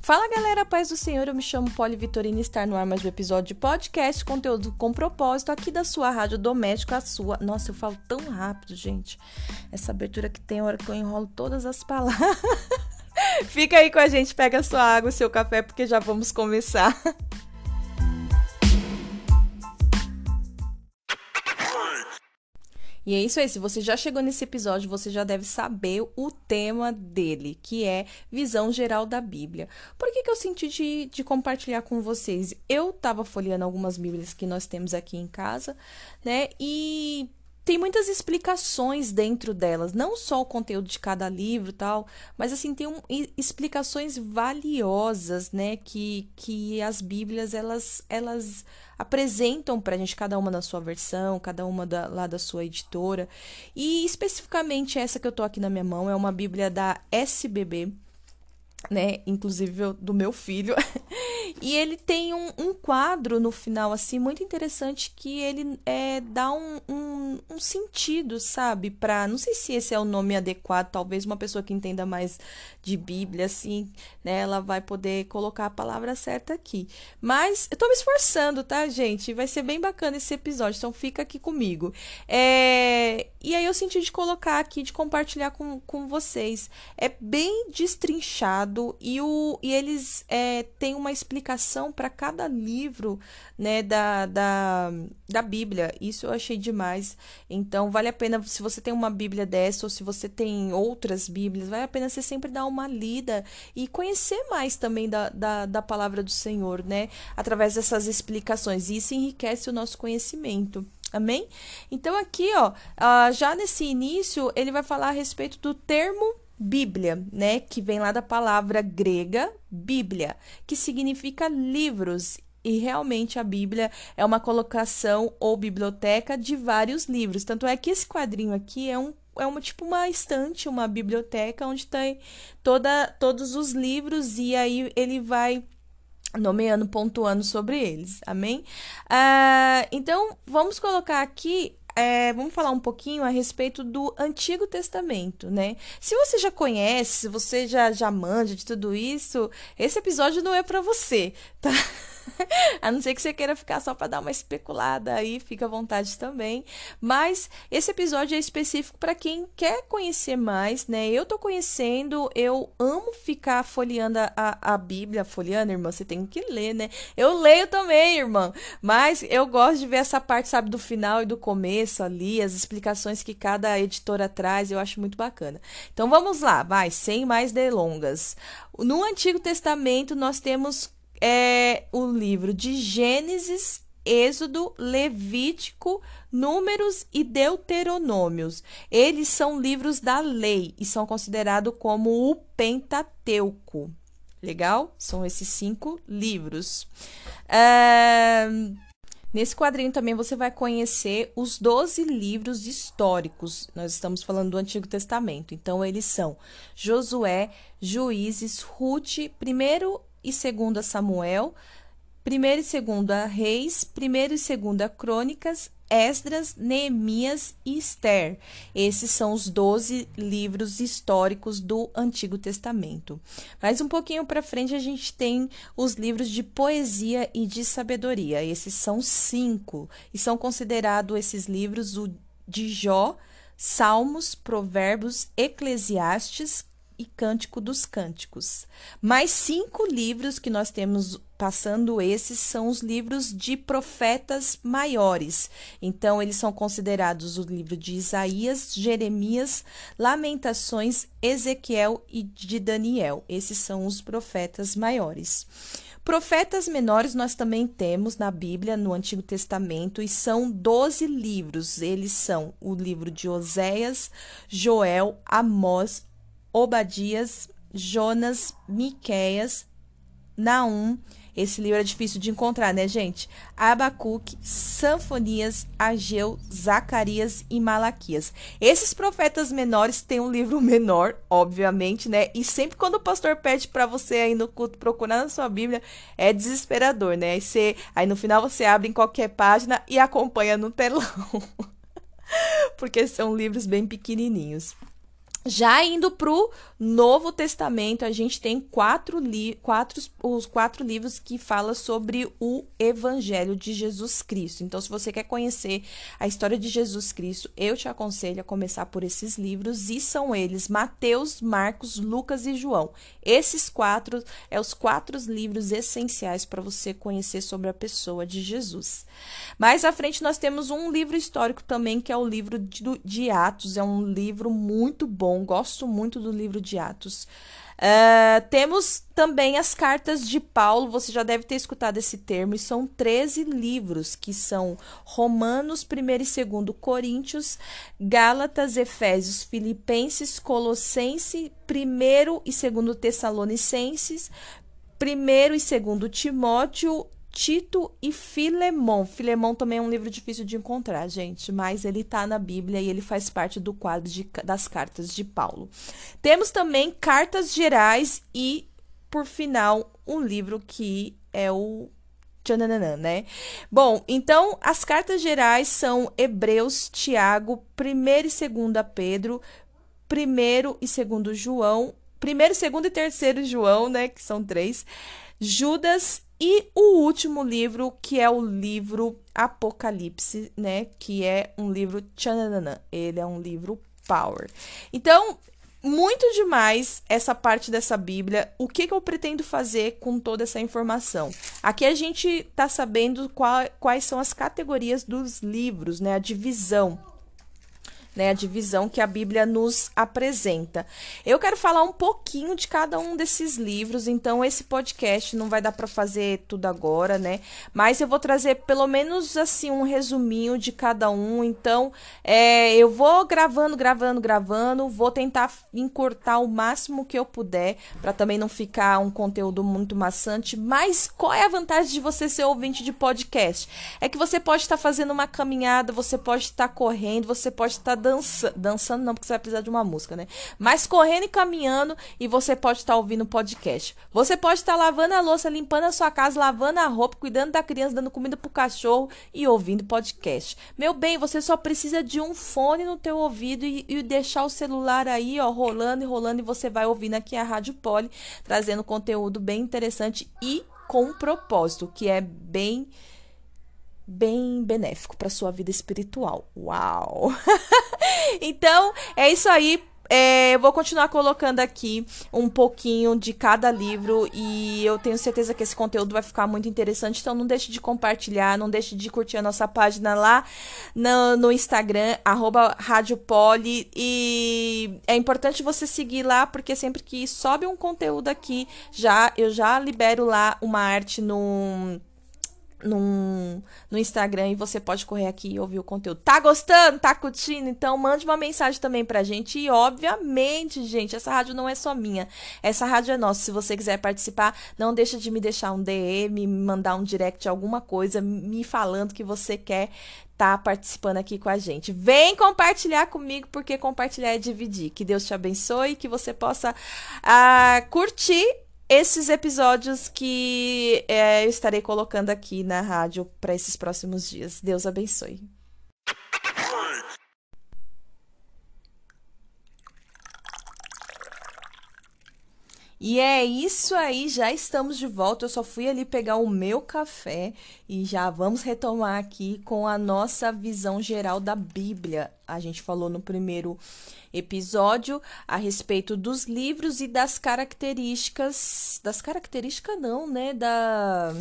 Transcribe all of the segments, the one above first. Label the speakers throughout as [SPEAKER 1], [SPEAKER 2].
[SPEAKER 1] Fala galera, paz do Senhor, eu me chamo Poli Vitorina e estar no ar mais um episódio de podcast, conteúdo com propósito aqui da sua rádio doméstica, a sua. Nossa, eu falo tão rápido, gente. Essa abertura que tem hora que eu enrolo todas as palavras. Fica aí com a gente, pega sua água, seu café, porque já vamos começar. E é isso aí. Se você já chegou nesse episódio, você já deve saber o tema dele, que é visão geral da Bíblia. Por que, que eu senti de, de compartilhar com vocês? Eu estava folheando algumas Bíblias que nós temos aqui em casa, né? E tem muitas explicações dentro delas, não só o conteúdo de cada livro tal, mas assim tem um, explicações valiosas, né, que, que as Bíblias elas elas apresentam para a gente cada uma na sua versão, cada uma da, lá da sua editora. E especificamente essa que eu tô aqui na minha mão é uma Bíblia da SBB, né, inclusive do meu filho. e ele tem um, um, quadro no final, assim, muito interessante que ele é, dá um, um, um sentido, sabe? Pra, não sei se esse é o nome adequado, talvez uma pessoa que entenda mais de Bíblia, assim, né, ela vai poder colocar a palavra certa aqui. Mas eu tô me esforçando, tá, gente? Vai ser bem bacana esse episódio, então fica aqui comigo. É... E aí eu senti de colocar aqui, de compartilhar com, com vocês. É bem destrinchado e, o, e eles é, têm uma explicação para cada livro né, da, da, da Bíblia. Isso eu achei demais. Então, vale a pena, se você tem uma Bíblia dessa ou se você tem outras Bíblias, vale a pena você sempre dar uma lida e conhecer mais também da, da, da palavra do Senhor, né? Através dessas explicações. Isso enriquece o nosso conhecimento. Amém? Então, aqui, ó, uh, já nesse início, ele vai falar a respeito do termo Bíblia, né, que vem lá da palavra grega Bíblia, que significa livros. E realmente a Bíblia é uma colocação ou biblioteca de vários livros. Tanto é que esse quadrinho aqui é um é uma tipo uma estante, uma biblioteca onde tem toda todos os livros e aí ele vai nomeando, pontuando sobre eles. Amém? Uh, então vamos colocar aqui é, vamos falar um pouquinho a respeito do Antigo Testamento, né? Se você já conhece, se você já, já manja de tudo isso, esse episódio não é para você, tá? a não ser que você queira ficar só para dar uma especulada aí, fica à vontade também. Mas esse episódio é específico para quem quer conhecer mais, né? Eu tô conhecendo, eu amo ficar folheando a, a Bíblia, folheando, irmã, você tem que ler, né? Eu leio também, irmã, mas eu gosto de ver essa parte, sabe, do final e do começo ali, as explicações que cada editora traz, eu acho muito bacana. Então vamos lá, vai, sem mais delongas. No Antigo Testamento nós temos é o livro de Gênesis, Êxodo, Levítico, Números e Deuteronômios. Eles são livros da lei e são considerados como o Pentateuco. Legal? São esses cinco livros. É... Nesse quadrinho também você vai conhecer os 12 livros históricos. Nós estamos falando do Antigo Testamento. Então, eles são Josué, Juízes, Ruth, primeiro e 2 Samuel, 1 e 2 Reis, 1 e 2 Crônicas, Esdras, Neemias e Esther. Esses são os 12 livros históricos do Antigo Testamento. Mais um pouquinho para frente a gente tem os livros de poesia e de sabedoria. Esses são cinco e são considerados esses livros o de Jó, Salmos, Provérbios, Eclesiastes, e Cântico dos Cânticos. Mais cinco livros que nós temos passando esses são os livros de profetas maiores. Então, eles são considerados o livro de Isaías, Jeremias, Lamentações, Ezequiel e de Daniel. Esses são os profetas maiores. Profetas menores nós também temos na Bíblia, no Antigo Testamento, e são 12 livros. Eles são o livro de Oséias, Joel, Amós, Obadias, Jonas, Miqueias, Naum, Esse livro é difícil de encontrar, né, gente? Abacuque, Sanfonias, Ageu, Zacarias e Malaquias. Esses profetas menores têm um livro menor, obviamente, né? E sempre quando o pastor pede para você aí no culto procurar na sua Bíblia, é desesperador, né? Aí, você, aí no final você abre em qualquer página e acompanha no telão. Porque são livros bem pequenininhos. Já indo para o Novo Testamento, a gente tem quatro, quatro, os quatro livros que falam sobre o Evangelho de Jesus Cristo. Então, se você quer conhecer a história de Jesus Cristo, eu te aconselho a começar por esses livros, e são eles Mateus, Marcos, Lucas e João. Esses quatro é os quatro livros essenciais para você conhecer sobre a pessoa de Jesus. Mais à frente, nós temos um livro histórico também, que é o livro de, de Atos. É um livro muito bom bom, gosto muito do livro de Atos. Uh, temos também as cartas de Paulo, você já deve ter escutado esse termo, e são 13 livros, que são Romanos, 1 e 2 Coríntios, Gálatas, Efésios, Filipenses, Colossenses, 1 e 2 Tessalonicenses, 1 e 2 Timóteo, Tito e Filemon. Filemon também é um livro difícil de encontrar, gente, mas ele está na Bíblia e ele faz parte do quadro de, das cartas de Paulo. Temos também cartas gerais e, por final, um livro que é o Tchananã, né? Bom, então as cartas gerais são Hebreus, Tiago, 1 e 2 Pedro, 1 e 2 João, 1, 2 e 3 João, né? Que são três. Judas e o último livro, que é o livro Apocalipse, né? Que é um livro tchananã. Ele é um livro power. Então, muito demais essa parte dessa Bíblia. O que, que eu pretendo fazer com toda essa informação? Aqui a gente está sabendo qual, quais são as categorias dos livros, né? A divisão né, a divisão que a Bíblia nos apresenta. Eu quero falar um pouquinho de cada um desses livros, então esse podcast não vai dar para fazer tudo agora, né? Mas eu vou trazer pelo menos assim um resuminho de cada um. Então, é, eu vou gravando, gravando, gravando, vou tentar encurtar o máximo que eu puder para também não ficar um conteúdo muito maçante. Mas qual é a vantagem de você ser ouvinte de podcast? É que você pode estar fazendo uma caminhada, você pode estar correndo, você pode estar dança, dançando não, porque você vai precisar de uma música, né? Mas correndo e caminhando e você pode estar ouvindo podcast. Você pode estar lavando a louça, limpando a sua casa, lavando a roupa, cuidando da criança, dando comida pro cachorro e ouvindo podcast. Meu bem, você só precisa de um fone no teu ouvido e, e deixar o celular aí, ó, rolando e rolando e você vai ouvindo aqui a Rádio Poli, trazendo conteúdo bem interessante e com um propósito, que é bem bem benéfico para sua vida espiritual. Uau! então, é isso aí. É, eu vou continuar colocando aqui um pouquinho de cada livro e eu tenho certeza que esse conteúdo vai ficar muito interessante. Então não deixe de compartilhar, não deixe de curtir a nossa página lá no, no Instagram, arroba Poli. E é importante você seguir lá, porque sempre que sobe um conteúdo aqui, já eu já libero lá uma arte no no, no Instagram e você pode correr aqui e ouvir o conteúdo. Tá gostando? Tá curtindo? Então mande uma mensagem também pra gente. E obviamente, gente, essa rádio não é só minha. Essa rádio é nossa. Se você quiser participar, não deixa de me deixar um DM, me mandar um direct, alguma coisa, me falando que você quer tá participando aqui com a gente. Vem compartilhar comigo, porque compartilhar é dividir. Que Deus te abençoe, que você possa uh, curtir esses episódios que é, eu estarei colocando aqui na rádio para esses próximos dias. Deus abençoe. E é isso aí, já estamos de volta. Eu só fui ali pegar o meu café e já vamos retomar aqui com a nossa visão geral da Bíblia. A gente falou no primeiro episódio a respeito dos livros e das características. Das características, não, né? Da.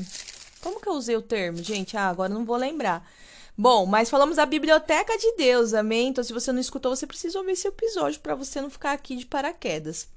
[SPEAKER 1] Como que eu usei o termo, gente? Ah, agora não vou lembrar. Bom, mas falamos da biblioteca de Deus, amém? Então, se você não escutou, você precisa ouvir esse episódio para você não ficar aqui de paraquedas.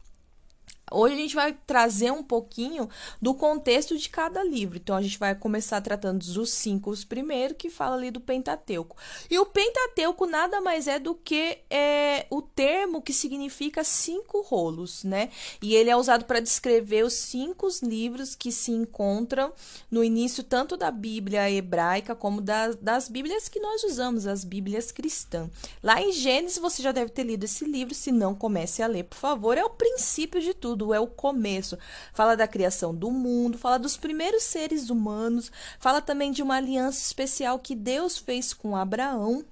[SPEAKER 1] Hoje a gente vai trazer um pouquinho do contexto de cada livro. Então a gente vai começar tratando dos cinco os primeiros, que fala ali do Pentateuco. E o Pentateuco nada mais é do que é, o termo que significa cinco rolos, né? E ele é usado para descrever os cinco livros que se encontram no início tanto da Bíblia hebraica como da, das Bíblias que nós usamos, as Bíblias cristãs. Lá em Gênesis você já deve ter lido esse livro, se não comece a ler, por favor. É o princípio de tudo tudo, é o começo. Fala da criação do mundo, fala dos primeiros seres humanos, fala também de uma aliança especial que Deus fez com Abraão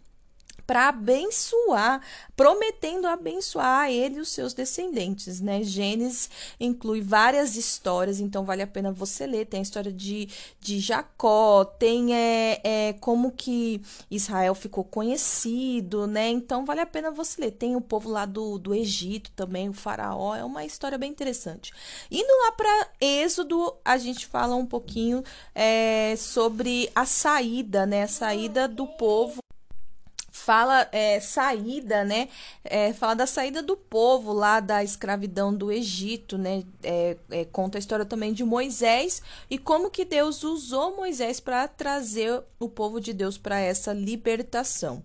[SPEAKER 1] para abençoar, prometendo abençoar ele e os seus descendentes, né? Gênesis inclui várias histórias, então vale a pena você ler. Tem a história de, de Jacó, tem é, é, como que Israel ficou conhecido, né? Então vale a pena você ler. Tem o povo lá do, do Egito também, o faraó, é uma história bem interessante. Indo lá para Êxodo, a gente fala um pouquinho é, sobre a saída, né? A saída do povo fala é, saída, né? É, fala da saída do povo lá da escravidão do Egito, né? É, é conta a história também de Moisés e como que Deus usou Moisés para trazer o povo de Deus para essa libertação.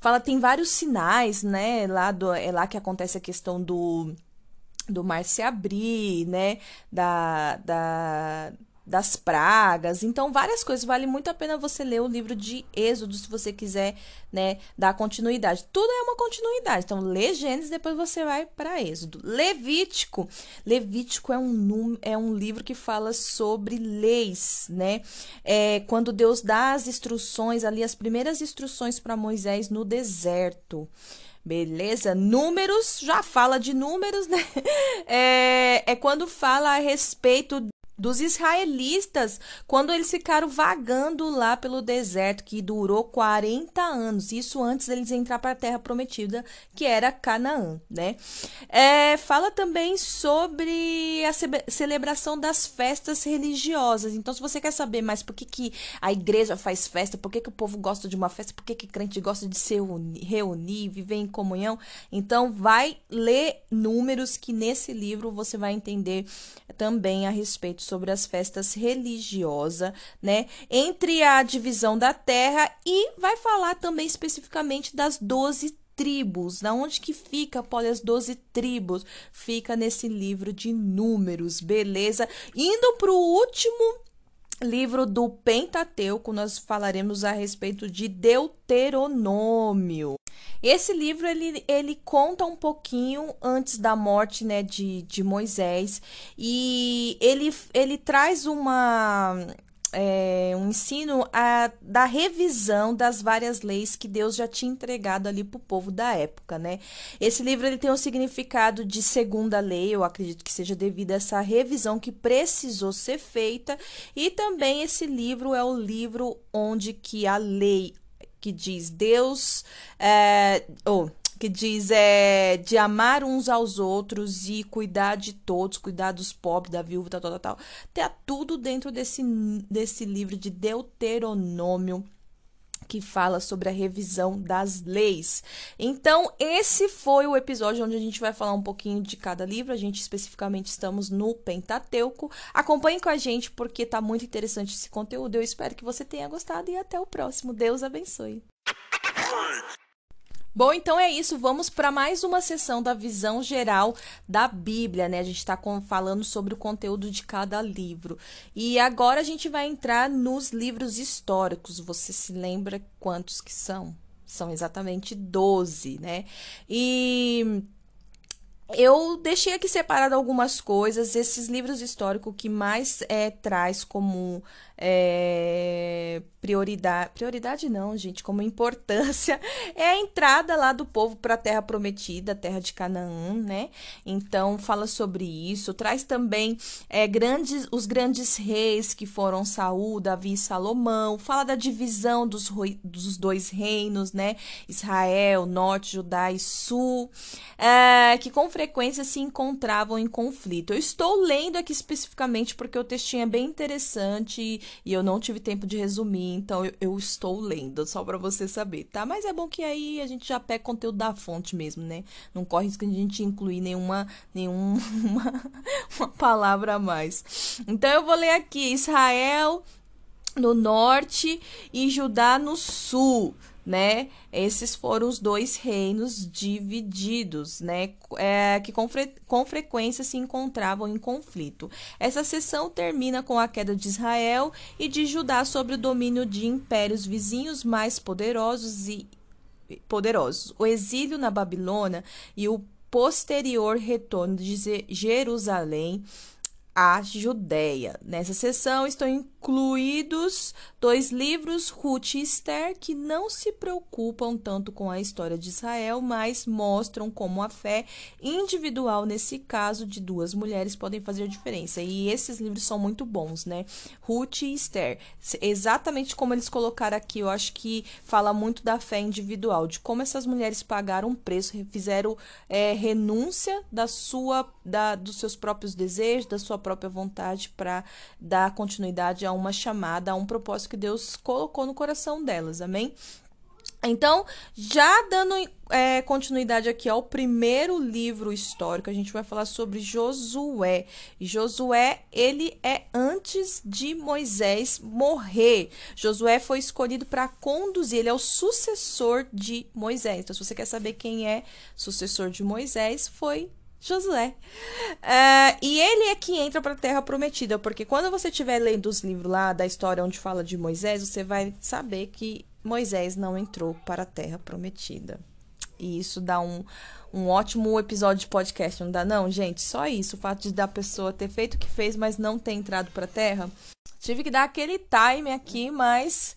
[SPEAKER 1] Fala tem vários sinais, né? Lá do é lá que acontece a questão do do mar se abrir, né? Da, da das pragas. Então, várias coisas. Vale muito a pena você ler o livro de Êxodo, se você quiser, né, dar continuidade. Tudo é uma continuidade. Então, lê Gênesis, depois você vai para Êxodo. Levítico. Levítico é um, é um livro que fala sobre leis, né? É, quando Deus dá as instruções, ali, as primeiras instruções para Moisés no deserto. Beleza? Números, já fala de números, né? É, é quando fala a respeito dos israelitas quando eles ficaram vagando lá pelo deserto que durou 40 anos. Isso antes deles entrar para a terra prometida, que era Canaã, né? É, fala também sobre a celebração das festas religiosas. Então, se você quer saber mais por que, que a igreja faz festa, por que, que o povo gosta de uma festa, por que, que crente gosta de se reunir, viver em comunhão, então vai ler números que nesse livro você vai entender também a respeito sobre as festas religiosas, né? Entre a divisão da terra e vai falar também especificamente das doze tribos. Da onde que fica, Poli, as doze tribos? Fica nesse livro de números, beleza? Indo para o último livro do Pentateuco, nós falaremos a respeito de Deuteronômio. Esse livro ele, ele conta um pouquinho antes da morte né, de, de Moisés e ele, ele traz uma, é, um ensino a, da revisão das várias leis que Deus já tinha entregado ali para o povo da época, né? Esse livro ele tem um significado de segunda lei, eu acredito que seja devido a essa revisão que precisou ser feita, e também esse livro é o livro onde que a lei que diz Deus, é, oh, que diz é, de amar uns aos outros e cuidar de todos, cuidar dos pobres, da viúva, tal, tal, tal. Tá tudo dentro desse, desse livro de Deuteronômio que fala sobre a revisão das leis. Então, esse foi o episódio onde a gente vai falar um pouquinho de cada livro. A gente especificamente estamos no Pentateuco. Acompanhe com a gente porque tá muito interessante esse conteúdo. Eu espero que você tenha gostado e até o próximo. Deus abençoe. Bom, então é isso. Vamos para mais uma sessão da visão geral da Bíblia, né? A gente está falando sobre o conteúdo de cada livro. E agora a gente vai entrar nos livros históricos. Você se lembra quantos que são? São exatamente 12, né? E eu deixei aqui separado algumas coisas. Esses livros históricos que mais é, traz como é, prioridade, prioridade não, gente, como importância é a entrada lá do povo para a terra prometida, a terra de Canaã, né? Então fala sobre isso, traz também é, grandes, os grandes reis que foram Saul, Davi e Salomão, fala da divisão dos, dos dois reinos, né? Israel, Norte, Judá e Sul, é, que com frequência se encontravam em conflito. Eu estou lendo aqui especificamente porque o textinho é bem interessante e eu não tive tempo de resumir. Então eu, eu estou lendo, só para você saber, tá? Mas é bom que aí a gente já pega conteúdo da fonte mesmo, né? Não corre risco de a gente incluir nenhuma, nenhuma uma palavra a mais. Então eu vou ler aqui: Israel no norte e Judá no sul né? Esses foram os dois reinos divididos, né? É, que com, fre com frequência se encontravam em conflito. Essa sessão termina com a queda de Israel e de Judá sobre o domínio de impérios vizinhos mais poderosos e poderosos. O exílio na Babilônia e o posterior retorno de Jerusalém à Judéia. Nessa sessão estão incluídos dois livros, Ruth e Esther, que não se preocupam tanto com a história de Israel, mas mostram como a fé individual, nesse caso de duas mulheres, podem fazer diferença. E esses livros são muito bons, né? Ruth e Esther. Exatamente como eles colocaram aqui, eu acho que fala muito da fé individual, de como essas mulheres pagaram um preço, fizeram é, renúncia da sua, da, dos seus próprios desejos, da sua própria vontade para dar continuidade a uma chamada, a um propósito que Deus colocou no coração delas, amém? Então, já dando é, continuidade aqui ao primeiro livro histórico, a gente vai falar sobre Josué. Josué, ele é antes de Moisés morrer. Josué foi escolhido para conduzir, ele é o sucessor de Moisés. Então, se você quer saber quem é sucessor de Moisés, foi Josué. Uh, e ele é que entra para a Terra Prometida, porque quando você estiver lendo os livros lá da história onde fala de Moisés, você vai saber que Moisés não entrou para a Terra Prometida. E isso dá um, um ótimo episódio de podcast, não dá não, gente? Só isso, o fato de da pessoa ter feito o que fez, mas não ter entrado para a Terra. Tive que dar aquele time aqui, mas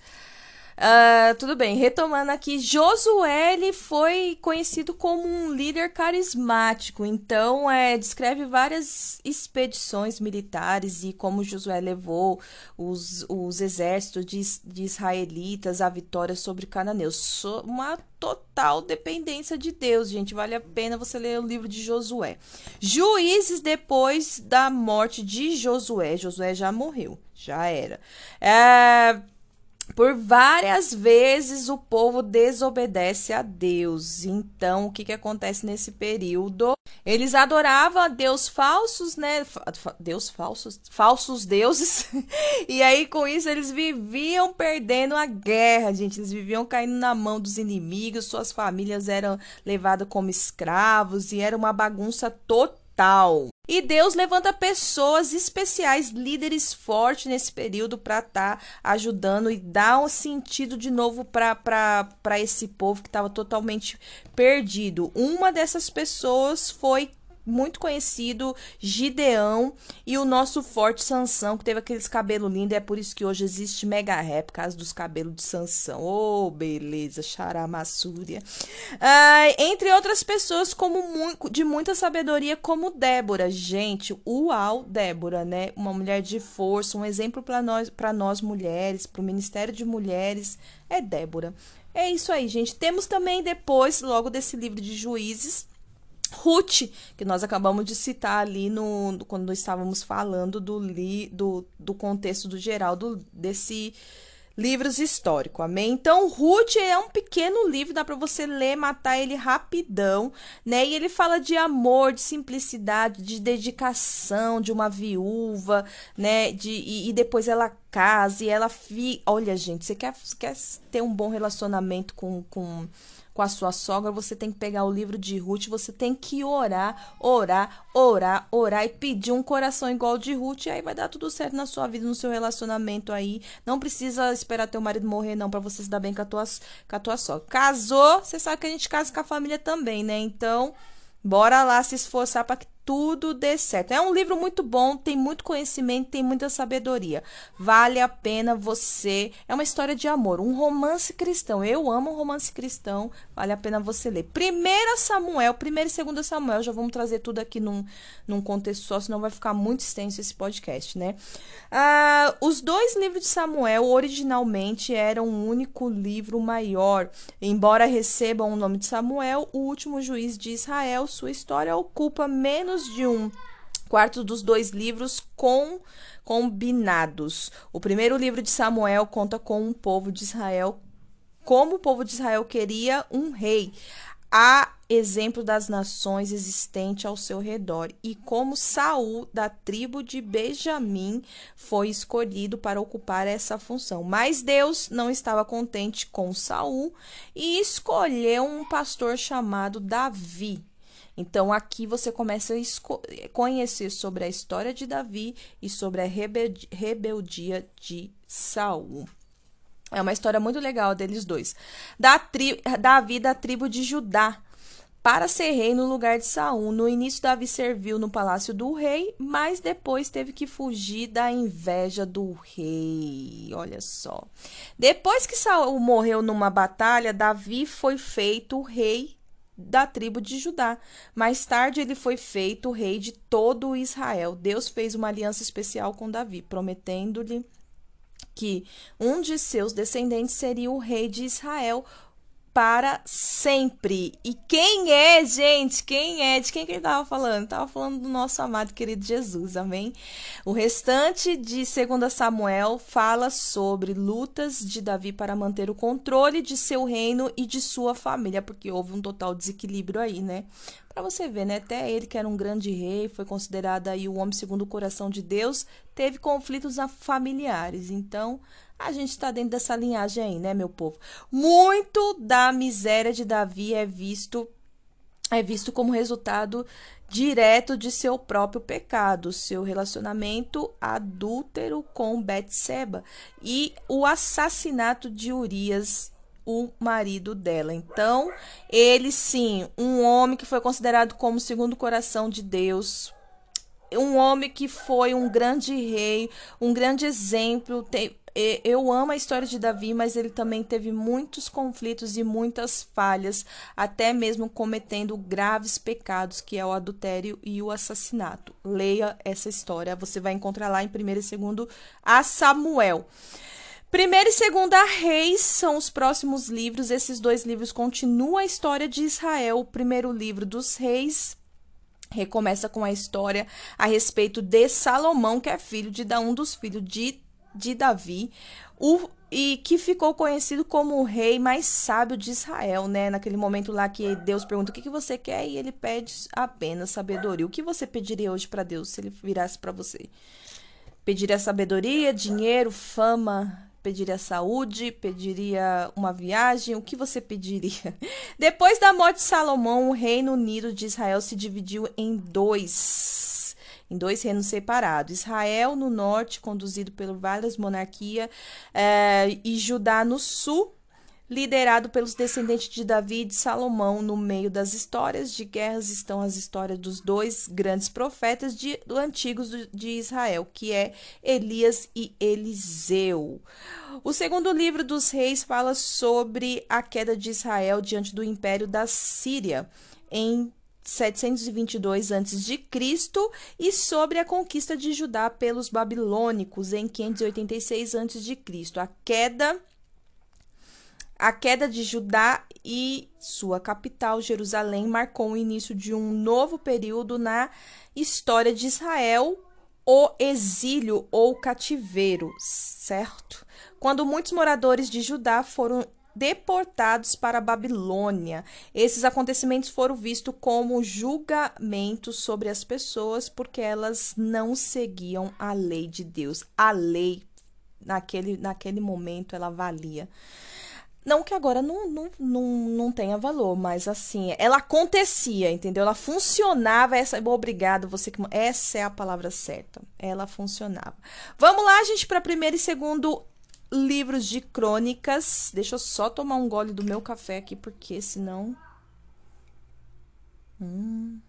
[SPEAKER 1] Uh, tudo bem, retomando aqui, Josué ele foi conhecido como um líder carismático, então é, descreve várias expedições militares e como Josué levou os, os exércitos de, de israelitas à vitória sobre cananeus. Uma total dependência de Deus, gente. Vale a pena você ler o livro de Josué. Juízes depois da morte de Josué. Josué já morreu, já era. É, por várias vezes o povo desobedece a Deus. Então, o que, que acontece nesse período? Eles adoravam a Deus falsos, né? Deus falsos, falsos deuses. e aí, com isso, eles viviam perdendo a guerra, gente. Eles viviam caindo na mão dos inimigos, suas famílias eram levadas como escravos e era uma bagunça total. E Deus levanta pessoas especiais, líderes fortes nesse período para estar tá ajudando e dar um sentido de novo para esse povo que estava totalmente perdido. Uma dessas pessoas foi muito conhecido, Gideão, e o nosso forte Sansão, que teve aqueles cabelos lindos, é por isso que hoje existe mega rap, por causa dos cabelos de Sansão. Oh, beleza, charamassúria. Ah, entre outras pessoas como de muita sabedoria, como Débora. Gente, uau, Débora, né? Uma mulher de força, um exemplo para nós, nós mulheres, para o Ministério de Mulheres, é Débora. É isso aí, gente. Temos também depois, logo desse livro de juízes, Ruth, que nós acabamos de citar ali no, quando estávamos falando do, li, do, do contexto do geral do, desse livros históricos, amém? Então, Ruth é um pequeno livro, dá para você ler, matar ele rapidão, né? E ele fala de amor, de simplicidade, de dedicação de uma viúva, né? De, e, e depois ela casa e ela fi... Olha, gente, você quer, quer ter um bom relacionamento com, com com a sua sogra, você tem que pegar o livro de Ruth, você tem que orar, orar, orar, orar e pedir um coração igual de Ruth, e aí vai dar tudo certo na sua vida, no seu relacionamento aí. Não precisa esperar teu marido morrer, não, para você se dar bem com a tua, com a tua sogra. Casou, você sabe que a gente casa com a família também, né? Então, bora lá se esforçar para que tudo dê certo. É um livro muito bom, tem muito conhecimento, tem muita sabedoria. Vale a pena você. É uma história de amor, um romance cristão. Eu amo romance cristão, vale a pena você ler. Primeira Samuel, primeira e segunda Samuel, já vamos trazer tudo aqui num, num contexto só, senão vai ficar muito extenso esse podcast, né? Ah, os dois livros de Samuel originalmente eram um único livro maior. Embora recebam o nome de Samuel, o último juiz de Israel, sua história ocupa menos menos de um quarto dos dois livros com combinados. O primeiro livro de Samuel conta com o povo de Israel, como o povo de Israel queria um rei, a exemplo das nações existentes ao seu redor, e como Saul da tribo de Benjamim foi escolhido para ocupar essa função. Mas Deus não estava contente com Saul e escolheu um pastor chamado Davi. Então aqui você começa a conhecer sobre a história de Davi e sobre a rebeldia de Saul. É uma história muito legal deles dois. Da Davi da tribo de Judá para ser rei no lugar de Saul. No início, Davi serviu no palácio do rei, mas depois teve que fugir da inveja do rei. Olha só. Depois que Saul morreu numa batalha, Davi foi feito rei da tribo de Judá. Mais tarde ele foi feito rei de todo Israel. Deus fez uma aliança especial com Davi, prometendo-lhe que um de seus descendentes seria o rei de Israel para sempre. E quem é, gente? Quem é? De quem que ele estava falando? Estava falando do nosso amado querido Jesus, amém? O restante de 2 Samuel fala sobre lutas de Davi para manter o controle de seu reino e de sua família, porque houve um total desequilíbrio aí, né? Para você ver, né? Até ele, que era um grande rei, foi considerado aí o homem segundo o coração de Deus, teve conflitos familiares. Então, a gente está dentro dessa linhagem aí, né, meu povo? Muito da miséria de Davi é visto é visto como resultado direto de seu próprio pecado, seu relacionamento adúltero com Betseba e o assassinato de Urias o marido dela. Então, ele sim, um homem que foi considerado como segundo coração de Deus, um homem que foi um grande rei, um grande exemplo. Eu amo a história de Davi, mas ele também teve muitos conflitos e muitas falhas, até mesmo cometendo graves pecados, que é o adultério e o assassinato. Leia essa história, você vai encontrar lá em 1 e 2 a Samuel. Primeiro e segunda Reis são os próximos livros. Esses dois livros continuam a história de Israel. O primeiro livro dos Reis recomeça com a história a respeito de Salomão, que é filho de um dos filhos de, de Davi, o, e que ficou conhecido como o rei mais sábio de Israel, né? Naquele momento lá que Deus pergunta o que, que você quer e ele pede apenas sabedoria. O que você pediria hoje para Deus se ele virasse para você? Pediria sabedoria, dinheiro, fama, Pediria saúde? Pediria uma viagem? O que você pediria? Depois da morte de Salomão, o Reino Unido de Israel se dividiu em dois, em dois reinos separados. Israel no norte, conduzido por várias monarquias, é, e Judá no sul, liderado pelos descendentes de Davi e de Salomão. No meio das histórias de guerras estão as histórias dos dois grandes profetas de, do antigos de Israel, que é Elias e Eliseu. O segundo livro dos reis fala sobre a queda de Israel diante do império da Síria em 722 a.C. e sobre a conquista de Judá pelos babilônicos em 586 a.C. A queda a queda de Judá e sua capital, Jerusalém, marcou o início de um novo período na história de Israel, o exílio ou cativeiro, certo? Quando muitos moradores de Judá foram deportados para a Babilônia. Esses acontecimentos foram vistos como julgamento sobre as pessoas porque elas não seguiam a lei de Deus. A lei naquele, naquele momento ela valia. Não que agora não, não, não, não tenha valor, mas assim, ela acontecia, entendeu? Ela funcionava, essa obrigado, você que essa é a palavra certa. Ela funcionava. Vamos lá, gente, para primeiro e segundo livros de crônicas. Deixa eu só tomar um gole do meu café aqui, porque senão hum,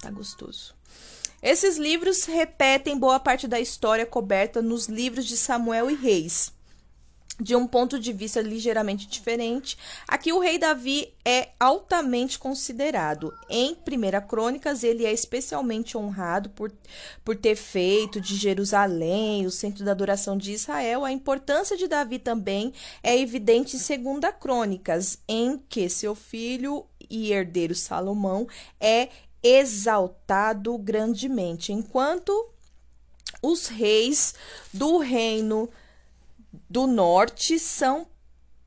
[SPEAKER 1] tá gostoso. Esses livros repetem boa parte da história coberta nos livros de Samuel e Reis de um ponto de vista ligeiramente diferente. Aqui o rei Davi é altamente considerado. Em Primeira Crônicas, ele é especialmente honrado por, por ter feito de Jerusalém o centro da adoração de Israel. A importância de Davi também é evidente em Segunda Crônicas, em que seu filho e herdeiro Salomão é exaltado grandemente, enquanto os reis do reino do norte são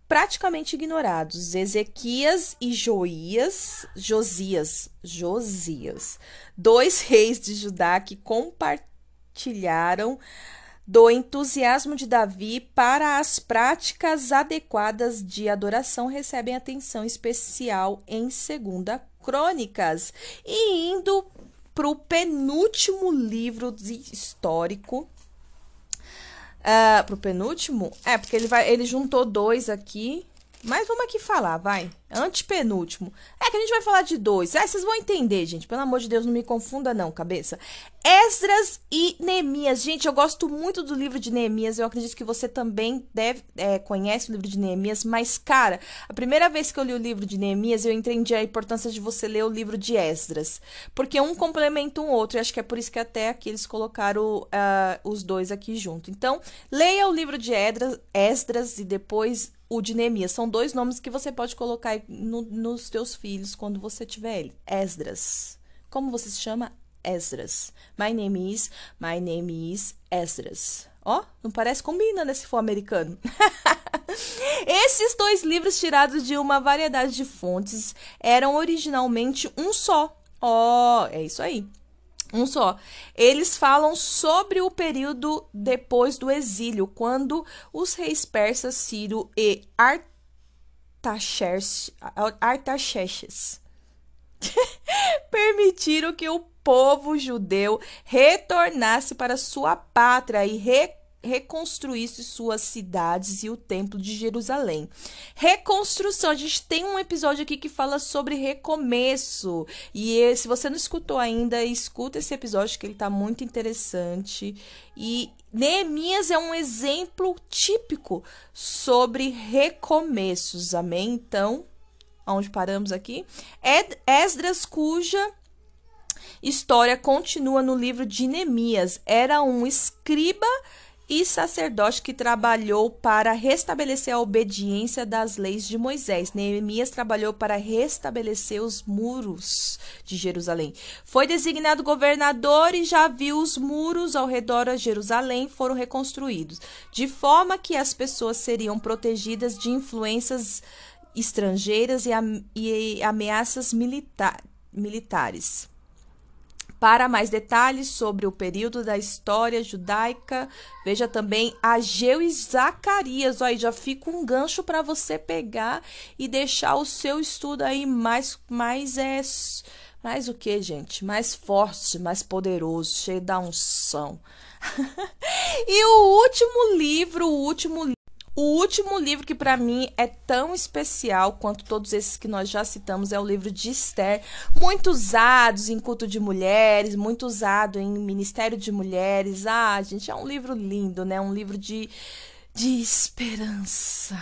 [SPEAKER 1] praticamente ignorados. Ezequias e Joias, Josias, Josias, dois reis de Judá que compartilharam do entusiasmo de Davi para as práticas adequadas de adoração recebem atenção especial em Segunda Crônicas. E indo para o penúltimo livro histórico, uh, para o penúltimo, é porque ele vai, ele juntou dois aqui, mas vamos aqui falar, vai. Antepenúltimo. É que a gente vai falar de dois. Ah, vocês vão entender, gente. Pelo amor de Deus, não me confunda, não, cabeça. Esdras e Neemias. Gente, eu gosto muito do livro de Neemias. Eu acredito que você também deve é, conhece o livro de Neemias. Mas, cara, a primeira vez que eu li o livro de Neemias, eu entendi a importância de você ler o livro de Esdras. Porque um complementa um outro. E acho que é por isso que até aqui eles colocaram uh, os dois aqui junto. Então, leia o livro de Esdras, Esdras e depois o de Neemias. São dois nomes que você pode colocar no, nos teus filhos quando você tiver ele. Esdras. Como você se chama? Esdras. My name is, my name is Esdras. Ó, oh, não parece combina, né, se for americano. Esses dois livros tirados de uma variedade de fontes eram originalmente um só. Ó, oh, é isso aí. Um só. Eles falam sobre o período depois do exílio, quando os reis persas Ciro e Artaxerxes permitiram que o povo judeu retornasse para sua pátria e re reconstruísse suas cidades e o templo de Jerusalém. Reconstrução, a gente tem um episódio aqui que fala sobre recomeço. E se você não escutou ainda, escuta esse episódio que ele está muito interessante. E Neemias é um exemplo típico sobre recomeços. Amém? Então, onde paramos aqui? Esdras, cuja história continua no livro de Neemias, era um escriba e sacerdote que trabalhou para restabelecer a obediência das leis de Moisés. Neemias trabalhou para restabelecer os muros de Jerusalém. Foi designado governador e já viu os muros ao redor de Jerusalém foram reconstruídos, de forma que as pessoas seriam protegidas de influências estrangeiras e, ameaças milita militares. Para mais detalhes sobre o período da história judaica, veja também Ageu e Zacarias. Aí já fica um gancho para você pegar e deixar o seu estudo aí mais mais é mais o que, gente? Mais forte, mais poderoso, cheio da unção. e o último livro, o último o último livro que para mim é tão especial quanto todos esses que nós já citamos é o livro de Esther, muito usados em culto de mulheres, muito usado em ministério de mulheres. Ah, gente, é um livro lindo, né? Um livro de, de esperança.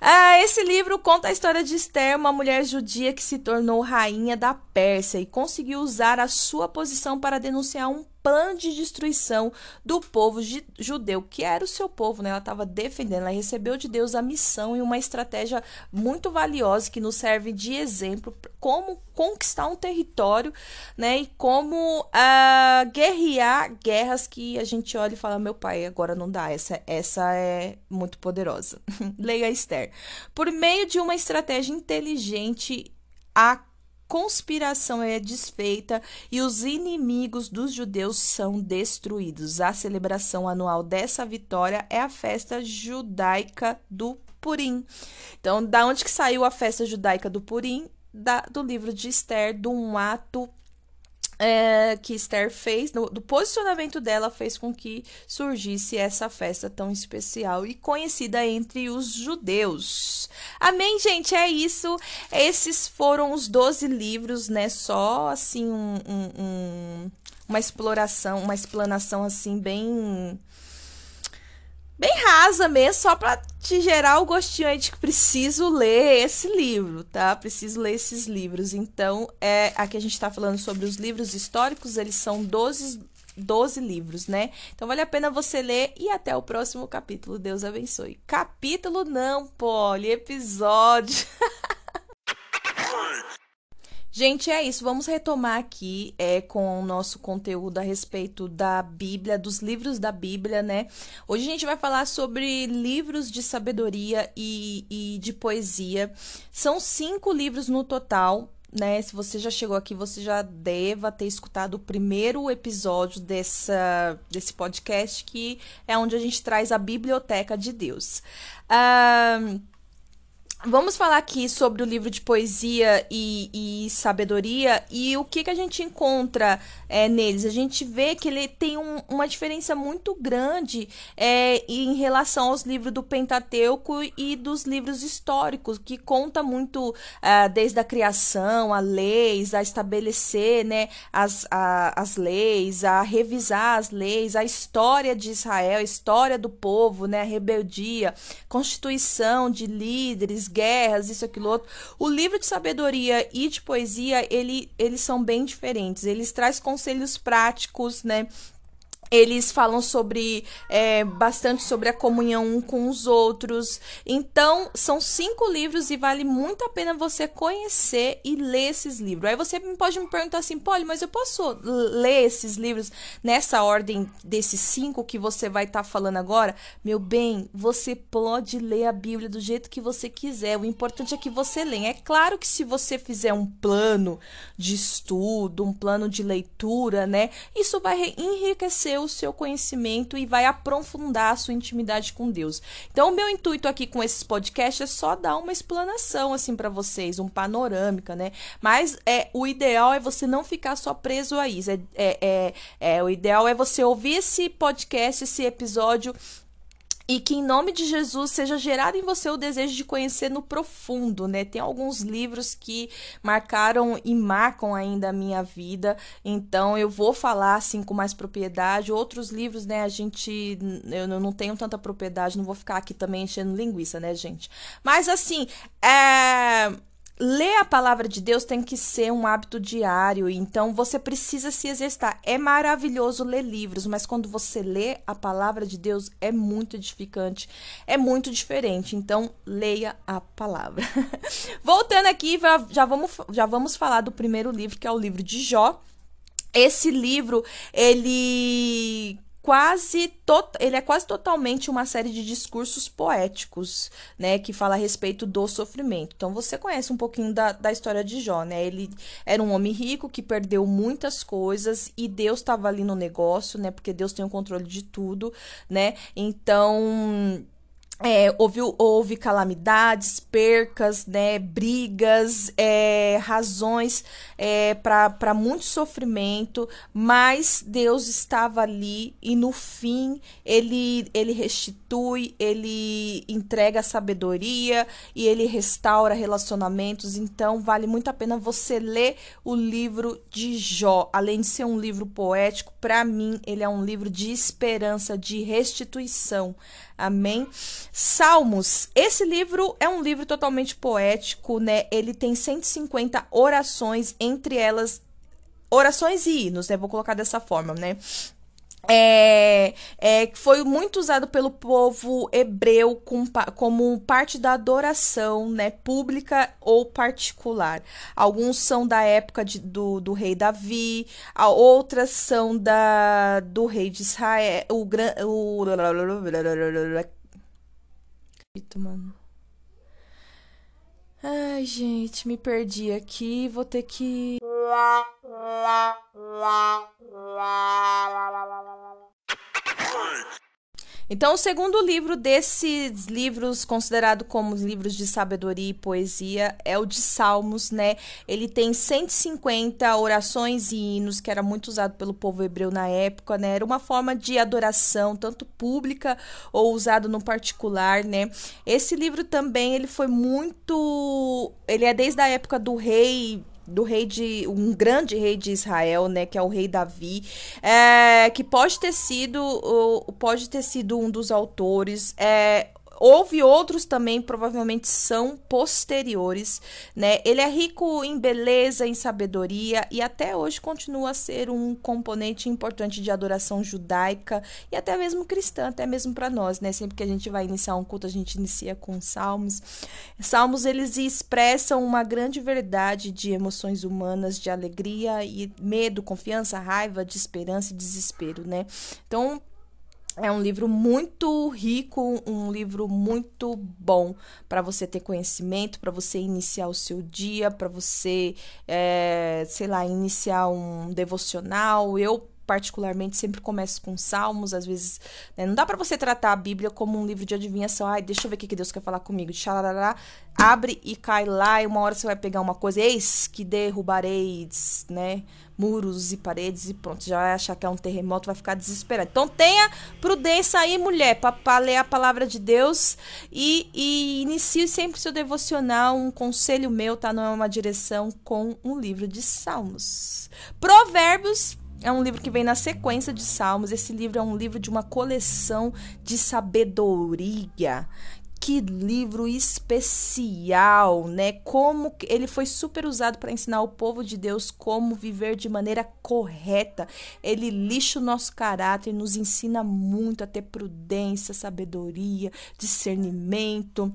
[SPEAKER 1] Ah, esse livro conta a história de Esther, uma mulher judia que se tornou rainha da Pérsia e conseguiu usar a sua posição para denunciar um plano de destruição do povo judeu, que era o seu povo, né? Ela estava defendendo, ela recebeu de Deus a missão e uma estratégia muito valiosa que nos serve de exemplo como conquistar um território, né? E como uh, guerrear guerras que a gente olha e fala, meu pai, agora não dá, essa, essa é muito poderosa. Leia Esther. Por meio de uma estratégia inteligente, a conspiração é desfeita e os inimigos dos judeus são destruídos. A celebração anual dessa vitória é a festa judaica do Purim. Então, da onde que saiu a festa judaica do Purim? Da, do livro de Esther, de um ato é, que Esther fez, no, do posicionamento dela, fez com que surgisse essa festa tão especial e conhecida entre os judeus. Amém, gente? É isso. Esses foram os 12 livros, né? Só assim, um, um, um, uma exploração, uma explanação assim, bem bem rasa mesmo, só para te gerar o gostinho aí de que preciso ler esse livro, tá? Preciso ler esses livros. Então, é, aqui a gente está falando sobre os livros históricos, eles são 12, 12 livros, né? Então, vale a pena você ler e até o próximo capítulo. Deus abençoe. Capítulo não, Polly, episódio. Gente, é isso. Vamos retomar aqui é, com o nosso conteúdo a respeito da Bíblia, dos livros da Bíblia, né? Hoje a gente vai falar sobre livros de sabedoria e, e de poesia. São cinco livros no total. Né, se você já chegou aqui, você já deva ter escutado o primeiro episódio dessa, desse podcast, que é onde a gente traz a biblioteca de Deus. Uh, Vamos falar aqui sobre o livro de poesia e, e sabedoria e o que, que a gente encontra é, neles. A gente vê que ele tem um, uma diferença muito grande é, em relação aos livros do Pentateuco e dos livros históricos, que conta muito é, desde a criação, a leis, a estabelecer né, as, a, as leis, a revisar as leis, a história de Israel, a história do povo, né, a rebeldia, constituição de líderes, guerras, isso, aquilo, outro. O livro de sabedoria e de poesia, ele, eles são bem diferentes. Eles trazem conselhos práticos, né? Eles falam sobre é, bastante sobre a comunhão um com os outros. Então, são cinco livros e vale muito a pena você conhecer e ler esses livros. Aí você pode me perguntar assim, Polly, mas eu posso ler esses livros nessa ordem desses cinco que você vai estar tá falando agora? Meu bem, você pode ler a Bíblia do jeito que você quiser. O importante é que você leia. É claro que se você fizer um plano de estudo, um plano de leitura, né? Isso vai enriquecer o seu conhecimento e vai aprofundar a sua intimidade com Deus. Então, o meu intuito aqui com esses podcasts é só dar uma explanação assim para vocês, um panorâmica, né? Mas é o ideal é você não ficar só preso a isso. É, é, é, é o ideal é você ouvir esse podcast, esse episódio e que em nome de Jesus seja gerado em você o desejo de conhecer no profundo, né? Tem alguns livros que marcaram e marcam ainda a minha vida, então eu vou falar assim com mais propriedade. Outros livros, né, a gente eu não tenho tanta propriedade, não vou ficar aqui também enchendo linguiça, né, gente? Mas assim, é Ler a palavra de Deus tem que ser um hábito diário, então você precisa se exercitar. É maravilhoso ler livros, mas quando você lê a palavra de Deus é muito edificante, é muito diferente. Então, leia a palavra. Voltando aqui, já vamos, já vamos falar do primeiro livro, que é o livro de Jó. Esse livro, ele quase ele é quase totalmente uma série de discursos poéticos, né, que fala a respeito do sofrimento. Então você conhece um pouquinho da, da história de Jó, né? Ele era um homem rico que perdeu muitas coisas e Deus estava ali no negócio, né? Porque Deus tem o controle de tudo, né? Então é, houve, houve calamidades, percas, né, brigas, é, razões é, para muito sofrimento, mas Deus estava ali e no fim ele, ele restitui, ele entrega sabedoria e ele restaura relacionamentos. Então vale muito a pena você ler o livro de Jó. Além de ser um livro poético, para mim ele é um livro de esperança, de restituição. Amém? Salmos. Esse livro é um livro totalmente poético, né? Ele tem 150 orações, entre elas orações e hinos, né? Vou colocar dessa forma, né? é, é, foi muito usado pelo povo hebreu com, como parte da adoração né, pública ou particular. Alguns são da época de, do, do rei Davi, outras são da, do rei de Israel. O, o, mano. Ai, gente, me perdi aqui. Vou ter que. Então, o segundo livro desses livros considerado como os livros de sabedoria e poesia é o de Salmos, né? Ele tem 150 orações e hinos que era muito usado pelo povo hebreu na época, né? Era uma forma de adoração, tanto pública ou usado no particular, né? Esse livro também ele foi muito, ele é desde a época do rei do rei de um grande rei de Israel, né, que é o rei Davi, é, que pode ter sido pode ter sido um dos autores. É, houve outros também, provavelmente são posteriores, né? Ele é rico em beleza, em sabedoria e até hoje continua a ser um componente importante de adoração judaica e até mesmo cristã, até mesmo para nós, né? Sempre que a gente vai iniciar um culto, a gente inicia com salmos. Salmos eles expressam uma grande verdade de emoções humanas, de alegria e medo, confiança, raiva, de esperança e desespero, né? Então, é um livro muito rico, um livro muito bom para você ter conhecimento, para você iniciar o seu dia, para você, é, sei lá, iniciar um devocional. Eu particularmente sempre começo com salmos, às vezes né? não dá para você tratar a Bíblia como um livro de adivinhação. Ai, deixa eu ver o que Deus quer falar comigo. Xalará, abre e cai lá e uma hora você vai pegar uma coisa, eis que derrubarei, né? Muros e paredes e pronto, já vai achar que é um terremoto, vai ficar desesperado. Então tenha prudência aí, mulher, para ler a palavra de Deus e, e inicie sempre seu devocional. Um conselho meu, tá? Não é uma direção com um livro de salmos. Provérbios é um livro que vem na sequência de Salmos. Esse livro é um livro de uma coleção de sabedoria que livro especial, né? Como ele foi super usado para ensinar o povo de Deus como viver de maneira correta. Ele lixa o nosso caráter, nos ensina muito a ter prudência, sabedoria, discernimento,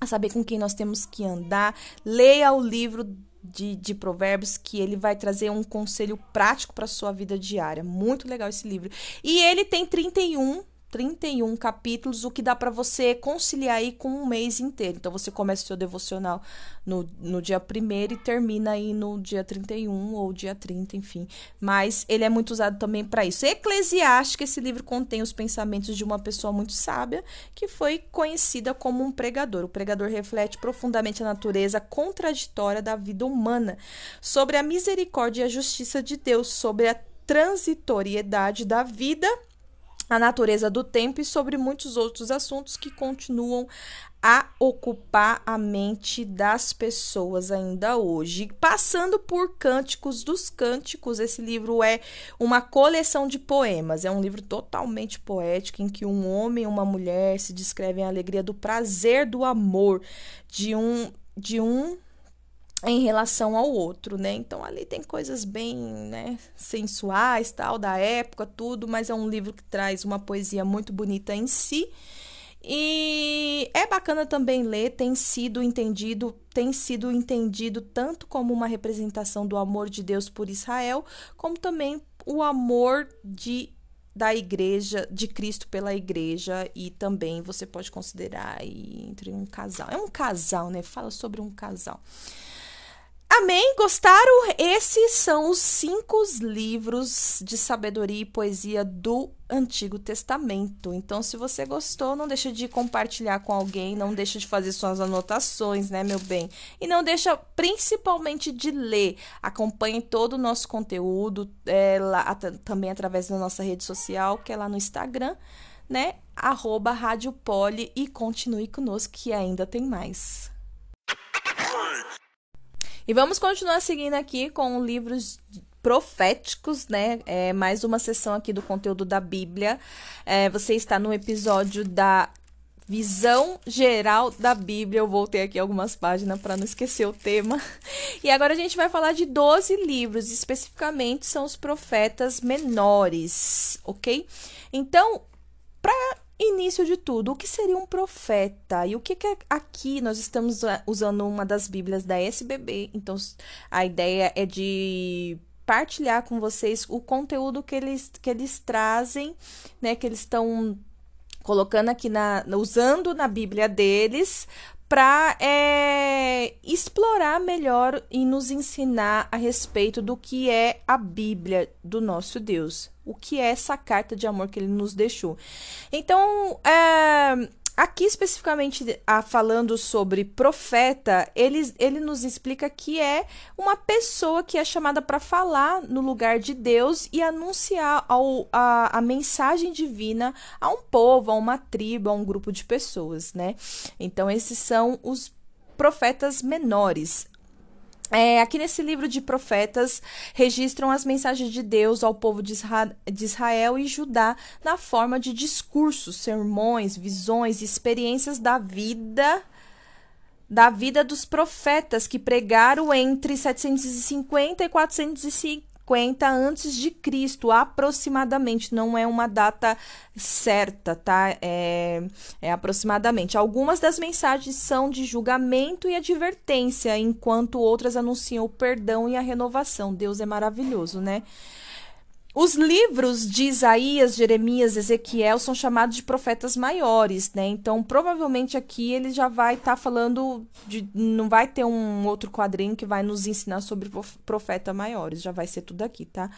[SPEAKER 1] a saber com quem nós temos que andar. Leia o livro de, de, provérbios que ele vai trazer um conselho prático para sua vida diária. Muito legal esse livro. E ele tem 31 31 capítulos, o que dá para você conciliar aí com um mês inteiro. Então você começa o seu devocional no, no dia 1 e termina aí no dia 31 ou dia 30, enfim. Mas ele é muito usado também para isso. Eclesiástico, esse livro contém os pensamentos de uma pessoa muito sábia que foi conhecida como um pregador. O pregador reflete profundamente a natureza contraditória da vida humana, sobre a misericórdia e a justiça de Deus, sobre a transitoriedade da vida a natureza do tempo e sobre muitos outros assuntos que continuam a ocupar a mente das pessoas ainda hoje. Passando por Cânticos dos Cânticos, esse livro é uma coleção de poemas, é um livro totalmente poético em que um homem e uma mulher se descrevem a alegria do prazer do amor de um de um em relação ao outro, né? Então ali tem coisas bem, né, sensuais, tal, da época, tudo, mas é um livro que traz uma poesia muito bonita em si. E é bacana também ler, tem sido entendido, tem sido entendido tanto como uma representação do amor de Deus por Israel, como também o amor de da igreja, de Cristo pela igreja, e também você pode considerar entre um casal. É um casal, né? Fala sobre um casal. Amém? Gostaram? Esses são os cinco livros de sabedoria e poesia do Antigo Testamento. Então, se você gostou, não deixa de compartilhar com alguém, não deixa de fazer suas anotações, né, meu bem? E não deixa principalmente de ler. Acompanhe todo o nosso conteúdo é, lá, também através da nossa rede social, que é lá no Instagram, né? Arroba Rádio Poli e continue conosco que ainda tem mais. E vamos continuar seguindo aqui com livros proféticos, né? É mais uma sessão aqui do conteúdo da Bíblia. É, você está no episódio da visão geral da Bíblia. Eu voltei aqui algumas páginas para não esquecer o tema. E agora a gente vai falar de 12 livros, especificamente são os profetas menores, ok? Então, para Início de tudo, o que seria um profeta? E o que, que é aqui nós estamos usando uma das Bíblias da SBB, então a ideia é de partilhar com vocês o conteúdo que eles, que eles trazem, né, que eles estão colocando aqui na usando na Bíblia deles para é, explorar melhor e nos ensinar a respeito do que é a Bíblia do nosso Deus, o que é essa carta de amor que ele nos deixou. Então, é, Aqui, especificamente, a, falando sobre profeta, ele, ele nos explica que é uma pessoa que é chamada para falar no lugar de Deus e anunciar ao, a, a mensagem divina a um povo, a uma tribo, a um grupo de pessoas, né? Então, esses são os profetas menores. É, aqui nesse livro de profetas registram as mensagens de Deus ao povo de Israel, de Israel e Judá na forma de discursos, sermões, visões, experiências da vida da vida dos profetas que pregaram entre 750 e 450 50 antes de Cristo, aproximadamente, não é uma data certa, tá? É, é aproximadamente. Algumas das mensagens são de julgamento e advertência, enquanto outras anunciam o perdão e a renovação. Deus é maravilhoso, né? Os livros de Isaías, Jeremias, Ezequiel são chamados de profetas maiores, né? Então, provavelmente aqui ele já vai estar tá falando de. Não vai ter um outro quadrinho que vai nos ensinar sobre profetas maiores, já vai ser tudo aqui, tá?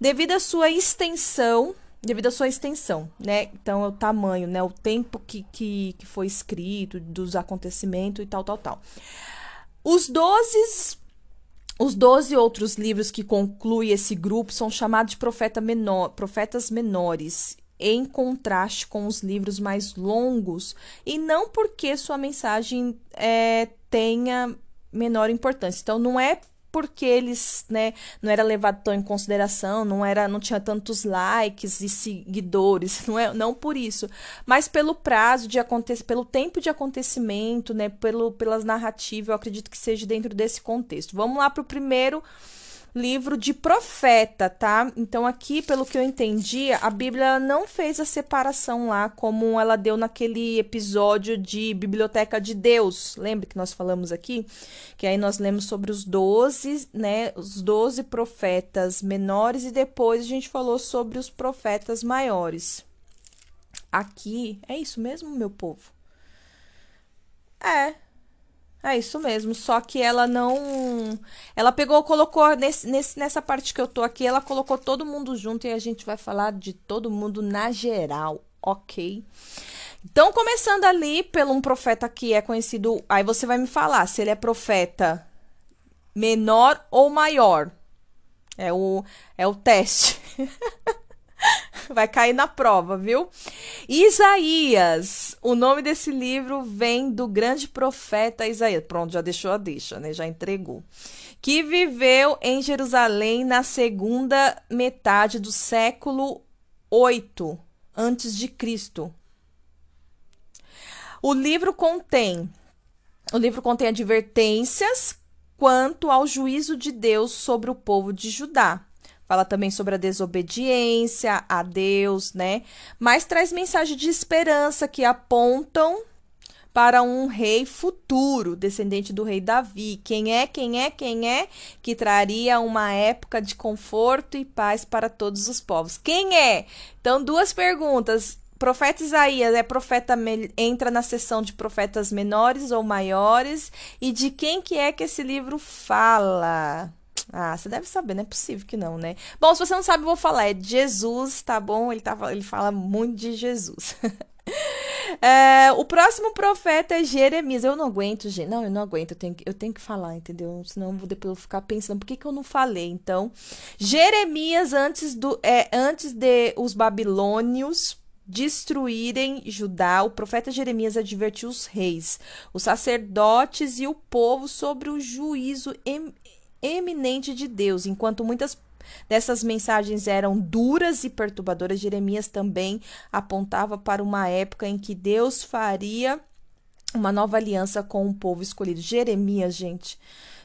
[SPEAKER 1] Devido à sua extensão, devido à sua extensão, né? Então, é o tamanho, né? O tempo que, que, que foi escrito, dos acontecimentos e tal, tal, tal. Os dozes os doze outros livros que concluem esse grupo são chamados de profeta menor, profetas menores, em contraste com os livros mais longos, e não porque sua mensagem é, tenha menor importância. Então, não é porque eles, né, não era levado tão em consideração, não era, não tinha tantos likes e seguidores, não é, não por isso, mas pelo prazo de acontecer, pelo tempo de acontecimento, né, pelo pelas narrativas, eu acredito que seja dentro desse contexto. Vamos lá para o primeiro livro de profeta, tá? Então aqui, pelo que eu entendi, a Bíblia não fez a separação lá como ela deu naquele episódio de Biblioteca de Deus. Lembra que nós falamos aqui? Que aí nós lemos sobre os doze, né, os doze profetas menores e depois a gente falou sobre os profetas maiores. Aqui, é isso mesmo, meu povo? É, é isso mesmo, só que ela não. Ela pegou, colocou nesse, nesse, nessa parte que eu tô aqui, ela colocou todo mundo junto e a gente vai falar de todo mundo na geral, ok? Então, começando ali pelo um profeta que é conhecido. Aí você vai me falar se ele é profeta menor ou maior. É o, é o teste. Vai cair na prova, viu? Isaías. O nome desse livro vem do grande profeta Isaías. Pronto, já deixou a deixa, né? Já entregou. Que viveu em Jerusalém na segunda metade do século 8 antes de Cristo. O livro contém o livro contém advertências quanto ao juízo de Deus sobre o povo de Judá. Fala também sobre a desobediência a Deus, né? Mas traz mensagem de esperança que apontam para um rei futuro, descendente do rei Davi. Quem é, quem é, quem é que traria uma época de conforto e paz para todos os povos? Quem é? Então, duas perguntas. Profeta Isaías é profeta entra na seção de profetas menores ou maiores e de quem que é que esse livro fala? Ah, você deve saber, não é possível que não, né? Bom, se você não sabe, eu vou falar. É Jesus, tá bom? Ele, tá, ele fala muito de Jesus. é, o próximo profeta é Jeremias. Eu não aguento, gente. Não, eu não aguento. Eu tenho, eu tenho que falar, entendeu? Senão eu vou depois ficar pensando por que, que eu não falei. Então, Jeremias, antes, do, é, antes de os babilônios destruírem Judá, o profeta Jeremias advertiu os reis, os sacerdotes e o povo sobre o juízo eminente de Deus. Enquanto muitas dessas mensagens eram duras e perturbadoras, Jeremias também apontava para uma época em que Deus faria uma nova aliança com o povo escolhido. Jeremias, gente.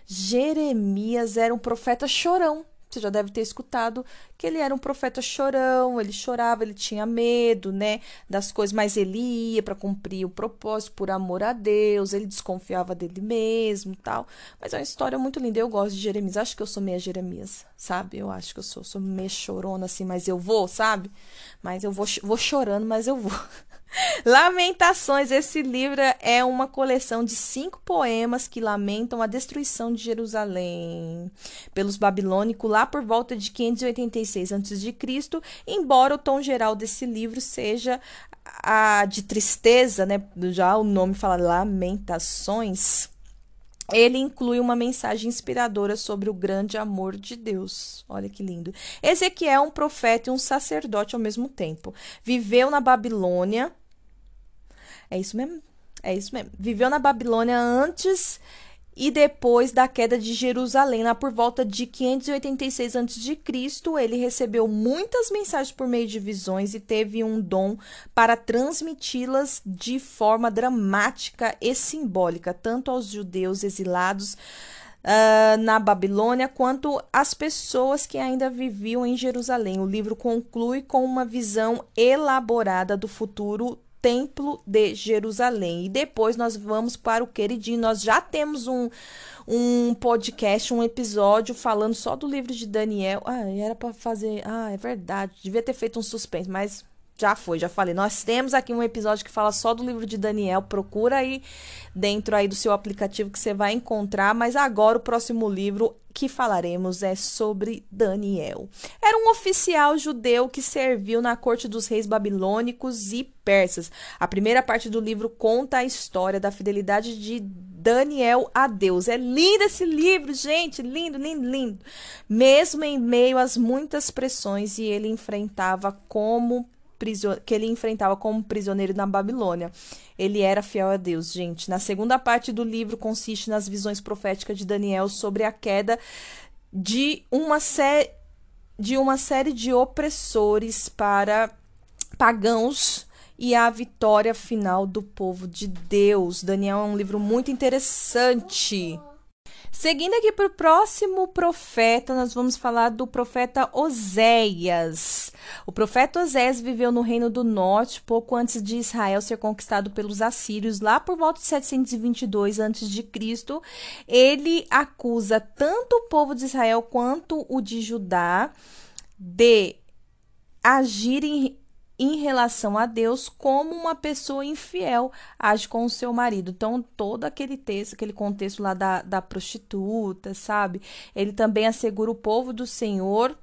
[SPEAKER 1] Jeremias era um profeta chorão. Você já deve ter escutado que ele era um profeta chorão, ele chorava, ele tinha medo, né, das coisas, mas ele ia para cumprir o propósito por amor a Deus, ele desconfiava dele mesmo, tal. Mas é uma história muito linda. Eu gosto de Jeremias. Acho que eu sou meia Jeremias, sabe? Eu acho que eu sou, sou meio chorona assim, mas eu vou, sabe? Mas eu vou, vou chorando, mas eu vou. Lamentações, esse livro é uma coleção de cinco poemas que lamentam a destruição de Jerusalém pelos babilônicos lá por volta de 586 a.C., embora o tom geral desse livro seja a de tristeza, né? Já o nome fala Lamentações. Ele inclui uma mensagem inspiradora sobre o grande amor de Deus. Olha que lindo. Ezequiel é um profeta e um sacerdote ao mesmo tempo. Viveu na Babilônia. É isso mesmo? É isso mesmo. Viveu na Babilônia antes e depois da queda de Jerusalém, lá por volta de 586 a.C., ele recebeu muitas mensagens por meio de visões e teve um dom para transmiti-las de forma dramática e simbólica, tanto aos judeus exilados uh, na Babilônia quanto às pessoas que ainda viviam em Jerusalém. O livro conclui com uma visão elaborada do futuro Templo de Jerusalém. E depois nós vamos para o queridinho. Nós já temos um, um podcast, um episódio falando só do livro de Daniel. Ah, era para fazer. Ah, é verdade. Devia ter feito um suspense, mas já foi, já falei. Nós temos aqui um episódio que fala só do livro de Daniel. Procura aí dentro aí do seu aplicativo que você vai encontrar. Mas agora o próximo livro que falaremos é sobre Daniel. Era um oficial judeu que serviu na corte dos reis babilônicos e persas. A primeira parte do livro conta a história da fidelidade de Daniel a Deus. É lindo esse livro, gente, lindo, lindo, lindo. Mesmo em meio às muitas pressões e ele enfrentava como que ele enfrentava como prisioneiro na Babilônia. Ele era fiel a Deus, gente. Na segunda parte do livro consiste nas visões proféticas de Daniel sobre a queda de uma, sé de uma série de opressores para pagãos e a vitória final do povo de Deus. Daniel é um livro muito interessante. Seguindo aqui para o próximo profeta, nós vamos falar do profeta Oséias. O profeta Oséias viveu no Reino do Norte pouco antes de Israel ser conquistado pelos assírios, lá por volta de 722 a.C. Ele acusa tanto o povo de Israel quanto o de Judá de agirem em relação a Deus como uma pessoa infiel age com o seu marido. Então, todo aquele texto, aquele contexto lá da, da prostituta, sabe? Ele também assegura o povo do Senhor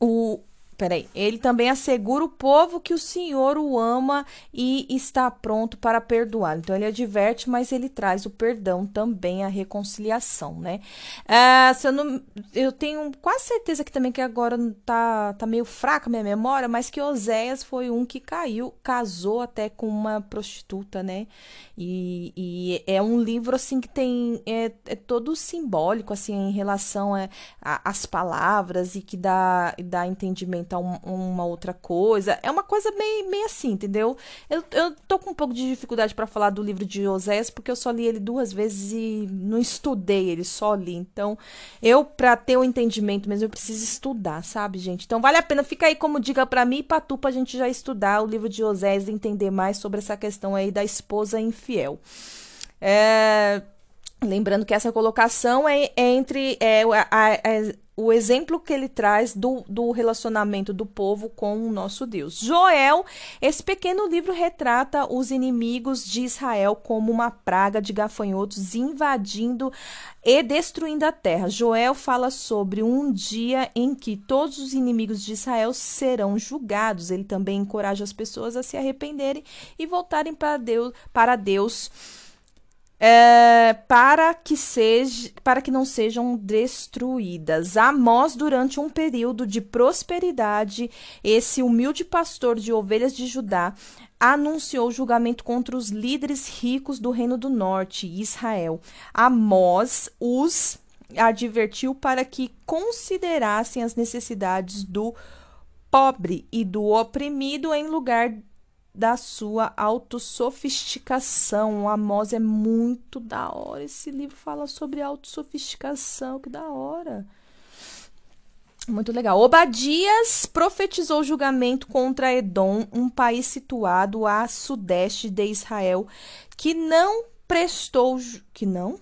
[SPEAKER 1] o, Peraí. Ele também assegura o povo que o Senhor o ama e está pronto para perdoar. Então, ele adverte, mas ele traz o perdão também, a reconciliação, né? Ah, se eu, não, eu tenho quase certeza que também que agora tá, tá meio fraca a minha memória, mas que Oséias foi um que caiu, casou até com uma prostituta, né? E, e é um livro, assim, que tem... É, é todo simbólico, assim, em relação às palavras e que dá, dá entendimento um, uma outra coisa. É uma coisa meio, meio assim, entendeu? Eu, eu tô com um pouco de dificuldade para falar do livro de Oséias, porque eu só li ele duas vezes e não estudei ele, só li. Então, eu, para ter o um entendimento mesmo, eu preciso estudar, sabe, gente? Então, vale a pena. Fica aí como dica para mim e pra tu, pra gente já estudar o livro de Oséias e entender mais sobre essa questão aí da esposa infiel. É... Lembrando que essa colocação é, é entre é, a, a, a, o exemplo que ele traz do, do relacionamento do povo com o nosso Deus. Joel, esse pequeno livro retrata os inimigos de Israel como uma praga de gafanhotos invadindo e destruindo a terra. Joel fala sobre um dia em que todos os inimigos de Israel serão julgados. Ele também encoraja as pessoas a se arrependerem e voltarem para Deus, para Deus é, para que seja, para que não sejam destruídas. Amós, durante um período de prosperidade, esse humilde pastor de ovelhas de Judá anunciou julgamento contra os líderes ricos do Reino do Norte, Israel. Amós os advertiu para que considerassem as necessidades do pobre e do oprimido em lugar da sua autossofisticação. O Amós é muito da hora. Esse livro fala sobre autossofisticação, que da hora. Muito legal. Obadias profetizou julgamento contra Edom, um país situado a sudeste de Israel, que não prestou que não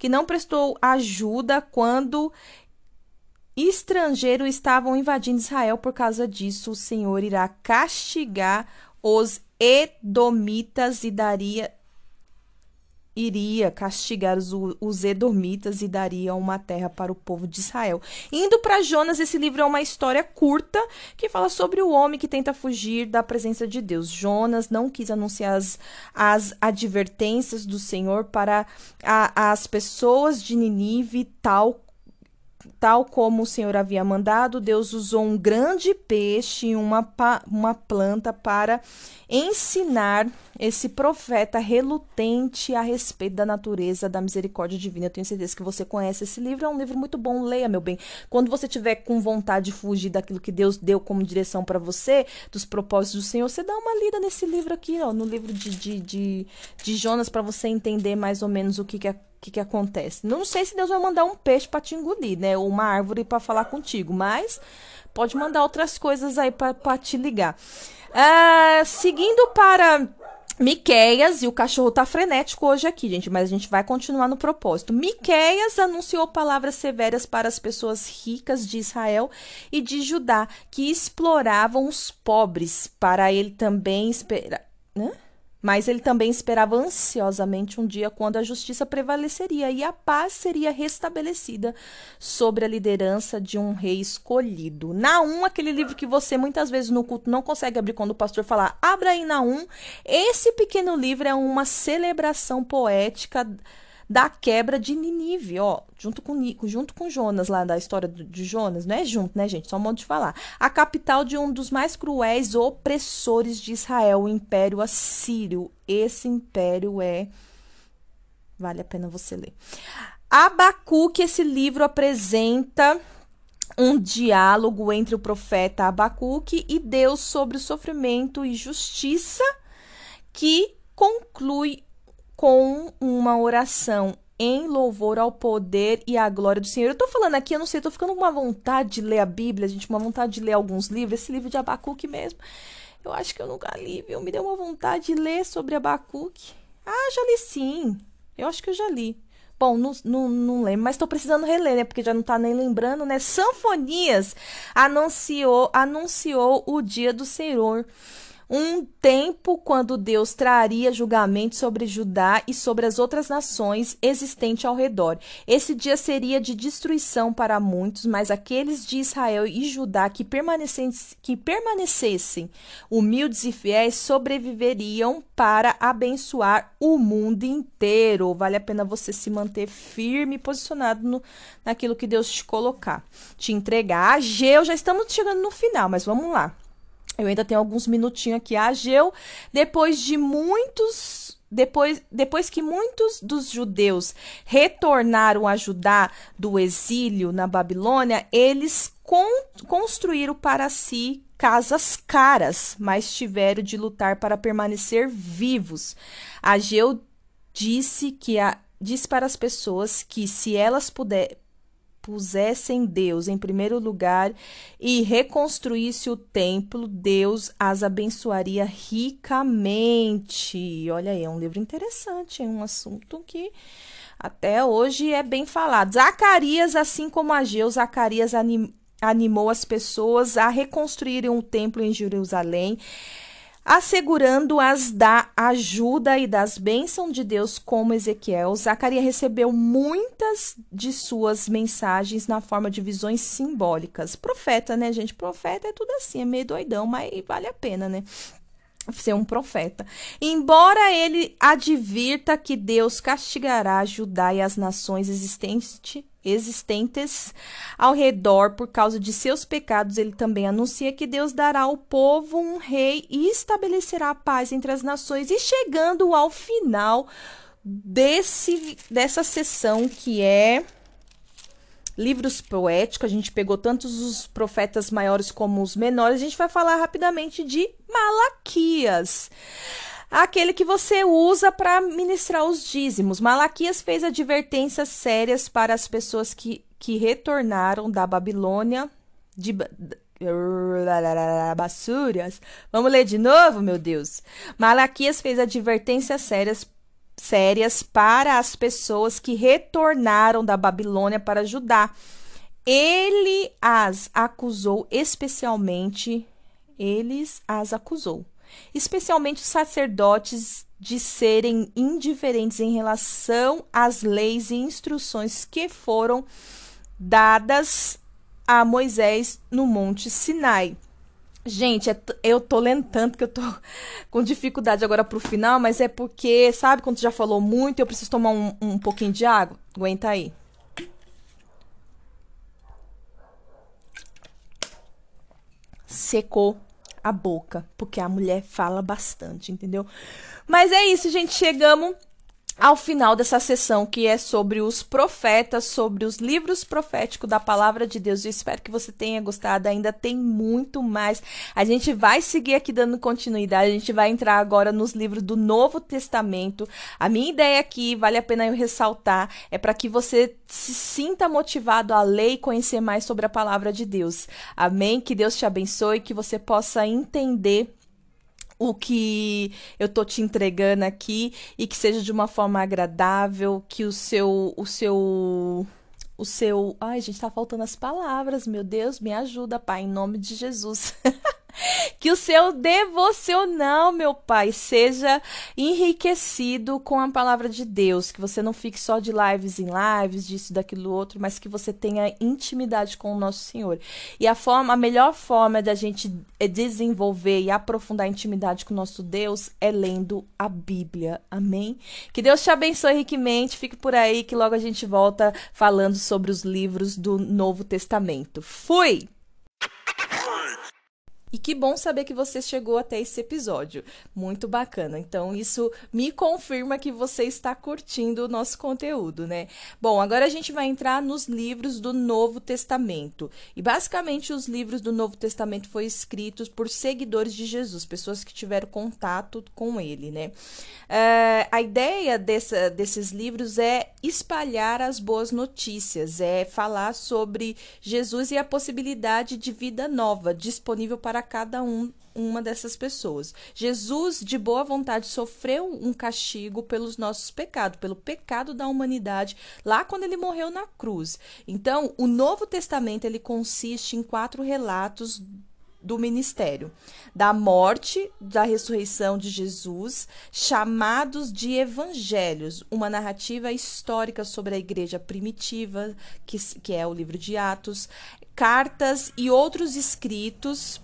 [SPEAKER 1] que não prestou ajuda quando estrangeiros estavam invadindo Israel. Por causa disso, o Senhor irá castigar os edomitas e daria iria castigar os, os edomitas e daria uma terra para o povo de Israel. Indo para Jonas, esse livro é uma história curta que fala sobre o homem que tenta fugir da presença de Deus. Jonas não quis anunciar as, as advertências do Senhor para a, as pessoas de Ninive, tal tal como o Senhor havia mandado, Deus usou um grande peixe e uma, uma planta para ensinar esse profeta relutante a respeito da natureza da misericórdia divina. Eu tenho certeza que você conhece esse livro, é um livro muito bom, leia, meu bem. Quando você tiver com vontade de fugir daquilo que Deus deu como direção para você, dos propósitos do Senhor, você dá uma lida nesse livro aqui, ó, no livro de, de, de, de Jonas, para você entender mais ou menos o que, que é que, que acontece? Não sei se Deus vai mandar um peixe para te engolir, né? Ou uma árvore para falar contigo, mas pode mandar outras coisas aí para te ligar. Uh, seguindo para Miqueias, e o cachorro tá frenético hoje aqui, gente, mas a gente vai continuar no propósito. Miqueias anunciou palavras severas para as pessoas ricas de Israel e de Judá, que exploravam os pobres, para ele também esperar. Né? Mas ele também esperava ansiosamente um dia quando a justiça prevaleceria e a paz seria restabelecida sobre a liderança de um rei escolhido. Naum, aquele livro que você muitas vezes no culto não consegue abrir quando o pastor falar, abra aí Naum. Esse pequeno livro é uma celebração poética da quebra de Ninive, ó, junto com, junto com Jonas, lá da história de Jonas, não é junto, né, gente? Só um modo de falar. A capital de um dos mais cruéis opressores de Israel, o Império Assírio. Esse império é. Vale a pena você ler. Abacuque, esse livro apresenta um diálogo entre o profeta Abacuque e Deus sobre o sofrimento e justiça que conclui com uma oração em louvor ao poder e à glória do Senhor. Eu tô falando aqui, eu não sei, tô ficando com uma vontade de ler a Bíblia, gente, uma vontade de ler alguns livros, esse livro de Abacuque mesmo. Eu acho que eu nunca li, viu? Me deu uma vontade de ler sobre Abacuque. Ah, já li sim. Eu acho que eu já li. Bom, não, não, não lembro, mas estou precisando reler, né? Porque já não está nem lembrando, né? Sanfonias anunciou, anunciou o dia do Senhor um tempo quando Deus traria julgamento sobre Judá e sobre as outras nações existentes ao redor. Esse dia seria de destruição para muitos, mas aqueles de Israel e Judá que permanecessem, que permanecessem humildes e fiéis sobreviveriam para abençoar o mundo inteiro. Vale a pena você se manter firme e posicionado no, naquilo que Deus te colocar, te entregar. Ageu, já estamos chegando no final, mas vamos lá. Eu ainda tenho alguns minutinhos aqui. A Ageu, depois de muitos depois, depois que muitos dos judeus retornaram a Judá do exílio na Babilônia, eles con construíram para si casas caras, mas tiveram de lutar para permanecer vivos. Ageu disse que a, disse para as pessoas que se elas puder, pusessem Deus em primeiro lugar e reconstruísse o templo, Deus as abençoaria ricamente. Olha aí, é um livro interessante, é um assunto que até hoje é bem falado. Zacarias, assim como Ageu, Zacarias anim, animou as pessoas a reconstruírem o templo em Jerusalém assegurando-as da ajuda e das bênçãos de Deus, como Ezequiel. Zacarias recebeu muitas de suas mensagens na forma de visões simbólicas. Profeta, né, gente? Profeta é tudo assim, é meio doidão, mas vale a pena, né? ser um profeta. Embora ele advirta que Deus castigará Judá e as nações existentes existentes ao redor por causa de seus pecados, ele também anuncia que Deus dará ao povo um rei e estabelecerá a paz entre as nações. E chegando ao final desse dessa sessão que é livros poéticos, a gente pegou tantos os profetas maiores como os menores, a gente vai falar rapidamente de Malaquias aquele que você usa para ministrar os dízimos. Malaquias fez advertências sérias para as pessoas que, que retornaram da Babilônia, de Bassúrias. Vamos ler de novo, meu Deus. Malaquias fez advertências sérias sérias para as pessoas que retornaram da Babilônia para Judá. Ele as acusou especialmente, eles as acusou especialmente os sacerdotes, de serem indiferentes em relação às leis e instruções que foram dadas a Moisés no Monte Sinai. Gente, é eu tô lendo tanto que eu tô com dificuldade agora pro final, mas é porque, sabe, quando já falou muito, eu preciso tomar um, um pouquinho de água? Aguenta aí. Secou a boca, porque a mulher fala bastante, entendeu? Mas é isso, gente, chegamos ao final dessa sessão que é sobre os profetas, sobre os livros proféticos da palavra de Deus. Eu espero que você tenha gostado. Ainda tem muito mais. A gente vai seguir aqui dando continuidade. A gente vai entrar agora nos livros do Novo Testamento. A minha ideia aqui, vale a pena eu ressaltar, é para que você se sinta motivado a ler e conhecer mais sobre a palavra de Deus. Amém? Que Deus te abençoe, que você possa entender o que eu tô te entregando aqui e que seja de uma forma agradável, que o seu o seu o seu, ai, gente, tá faltando as palavras, meu Deus, me ajuda, Pai, em nome de Jesus. que o seu devocional, meu Pai, seja enriquecido com a palavra de Deus, que você não fique só de lives em lives, disso, daquilo outro, mas que você tenha intimidade com o nosso Senhor. E a forma, a melhor forma da gente eh, desenvolver e aprofundar a intimidade com o nosso Deus é lendo a Bíblia. Amém? Que Deus te abençoe riquamente. Fique por aí que logo a gente volta falando sobre os livros do Novo Testamento. Fui! E que bom saber que você chegou até esse episódio. Muito bacana. Então, isso me confirma que você está curtindo o nosso conteúdo, né? Bom, agora a gente vai entrar nos livros do Novo Testamento. E basicamente, os livros do Novo Testamento foram escritos por seguidores de Jesus, pessoas que tiveram contato com ele, né? É, a ideia dessa, desses livros é espalhar as boas notícias, é falar sobre Jesus e a possibilidade de vida nova disponível para para cada um uma dessas pessoas. Jesus, de boa vontade, sofreu um castigo pelos nossos pecados, pelo pecado da humanidade, lá quando ele morreu na cruz. Então, o Novo Testamento ele consiste em quatro relatos do ministério, da morte, da ressurreição de Jesus, chamados de evangelhos, uma narrativa histórica sobre a igreja primitiva, que, que é o livro de Atos, cartas e outros escritos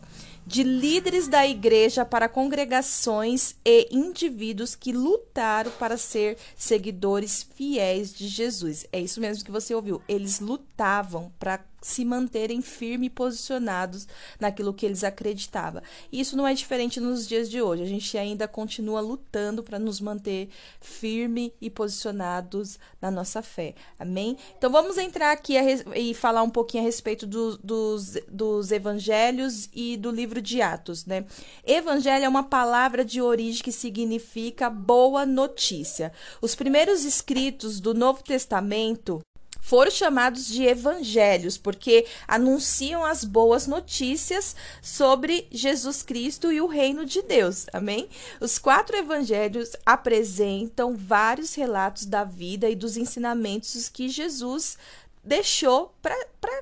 [SPEAKER 1] de líderes da igreja para congregações e indivíduos que lutaram para ser seguidores fiéis de Jesus. É isso mesmo que você ouviu. Eles lutavam para se manterem firmes e posicionados naquilo que eles acreditavam. Isso não é diferente nos dias de hoje. A gente ainda continua lutando para nos manter firme e posicionados na nossa fé. Amém? Então vamos entrar aqui e falar um pouquinho a respeito do, dos, dos evangelhos e do livro de Atos, né? Evangelho é uma palavra de origem que significa boa notícia. Os primeiros escritos do Novo Testamento foram chamados de evangelhos, porque anunciam as boas notícias sobre Jesus Cristo e o reino de Deus. Amém? Os quatro evangelhos apresentam vários relatos da vida e dos ensinamentos que Jesus deixou para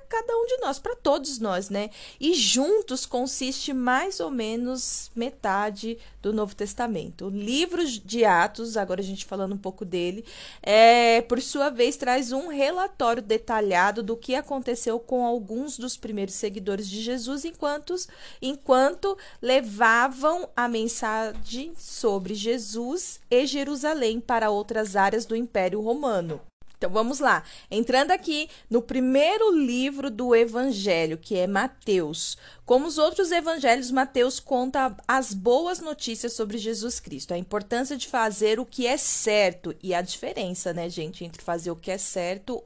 [SPEAKER 1] cada um de nós, para todos nós, né? E juntos consiste mais ou menos metade do Novo Testamento. O livro de Atos, agora a gente falando um pouco dele, é, por sua vez traz um relatório detalhado do que aconteceu com alguns dos primeiros seguidores de Jesus enquanto, enquanto levavam a mensagem sobre Jesus e Jerusalém para outras áreas do Império Romano. Então vamos lá. Entrando aqui no primeiro livro do Evangelho, que é Mateus. Como os outros evangelhos, Mateus conta as boas notícias sobre Jesus Cristo, a importância de fazer o que é certo e a diferença, né, gente, entre fazer o que é certo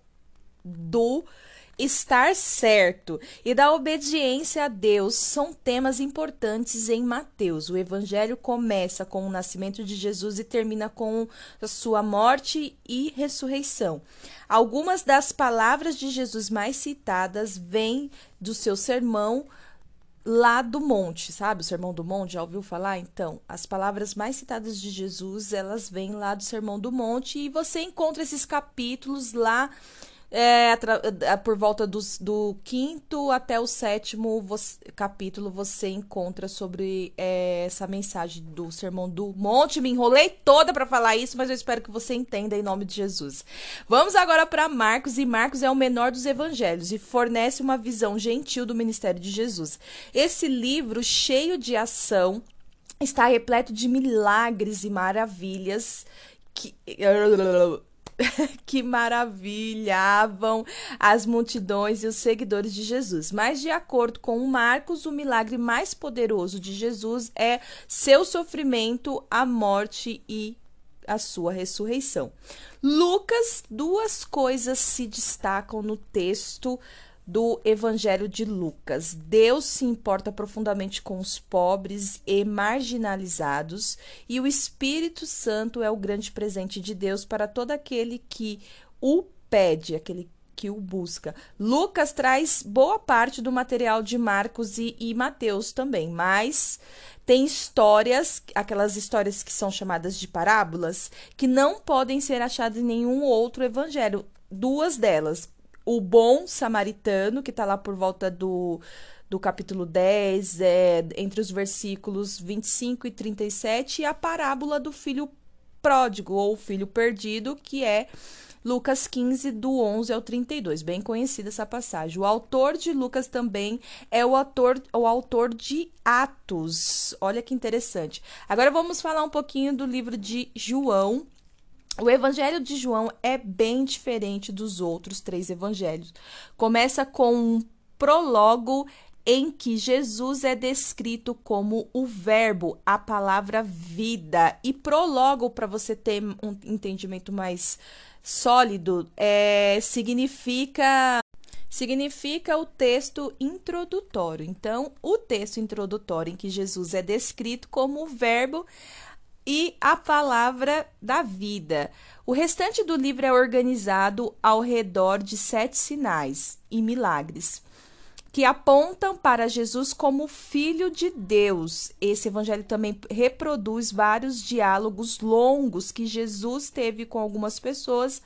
[SPEAKER 1] do estar certo e da obediência a Deus são temas importantes em Mateus. O evangelho começa com o nascimento de Jesus e termina com a sua morte e ressurreição. Algumas das palavras de Jesus mais citadas vêm do seu sermão lá do monte, sabe? O Sermão do Monte, já ouviu falar? Então, as palavras mais citadas de Jesus, elas vêm lá do Sermão do Monte e você encontra esses capítulos lá é, é, por volta dos, do quinto até o sétimo você, capítulo você encontra sobre é, essa mensagem do Sermão do Monte. Me enrolei toda para falar isso, mas eu espero que você entenda em nome de Jesus. Vamos agora para Marcos, e Marcos é o menor dos evangelhos e fornece uma visão gentil do ministério de Jesus. Esse livro, cheio de ação, está repleto de milagres e maravilhas que que maravilhavam as multidões e os seguidores de Jesus. Mas, de acordo com Marcos, o milagre mais poderoso de Jesus é seu sofrimento, a morte e a sua ressurreição. Lucas, duas coisas se destacam no texto do Evangelho de Lucas. Deus se importa profundamente com os pobres e marginalizados, e o Espírito Santo é o grande presente de Deus para todo aquele que o pede, aquele que o busca. Lucas traz boa parte do material de Marcos e, e Mateus também, mas tem histórias, aquelas histórias que são chamadas de parábolas, que não podem ser achadas em nenhum outro evangelho. Duas delas, o bom samaritano, que está lá por volta do, do capítulo 10, é, entre os versículos 25 e 37, e a parábola do filho pródigo, ou filho perdido, que é Lucas 15, do 11 ao 32. Bem conhecida essa passagem. O autor de Lucas também é o autor, o autor de Atos. Olha que interessante. Agora vamos falar um pouquinho do livro de João, o evangelho de João é bem diferente dos outros três evangelhos. Começa com um prólogo em que Jesus é descrito como o Verbo, a palavra vida. E prólogo, para você ter um entendimento mais sólido, é, significa significa o texto introdutório. Então, o texto introdutório em que Jesus é descrito como o Verbo e a palavra da vida. O restante do livro é organizado ao redor de sete sinais e milagres que apontam para Jesus como Filho de Deus. Esse evangelho também reproduz vários diálogos longos que Jesus teve com algumas pessoas,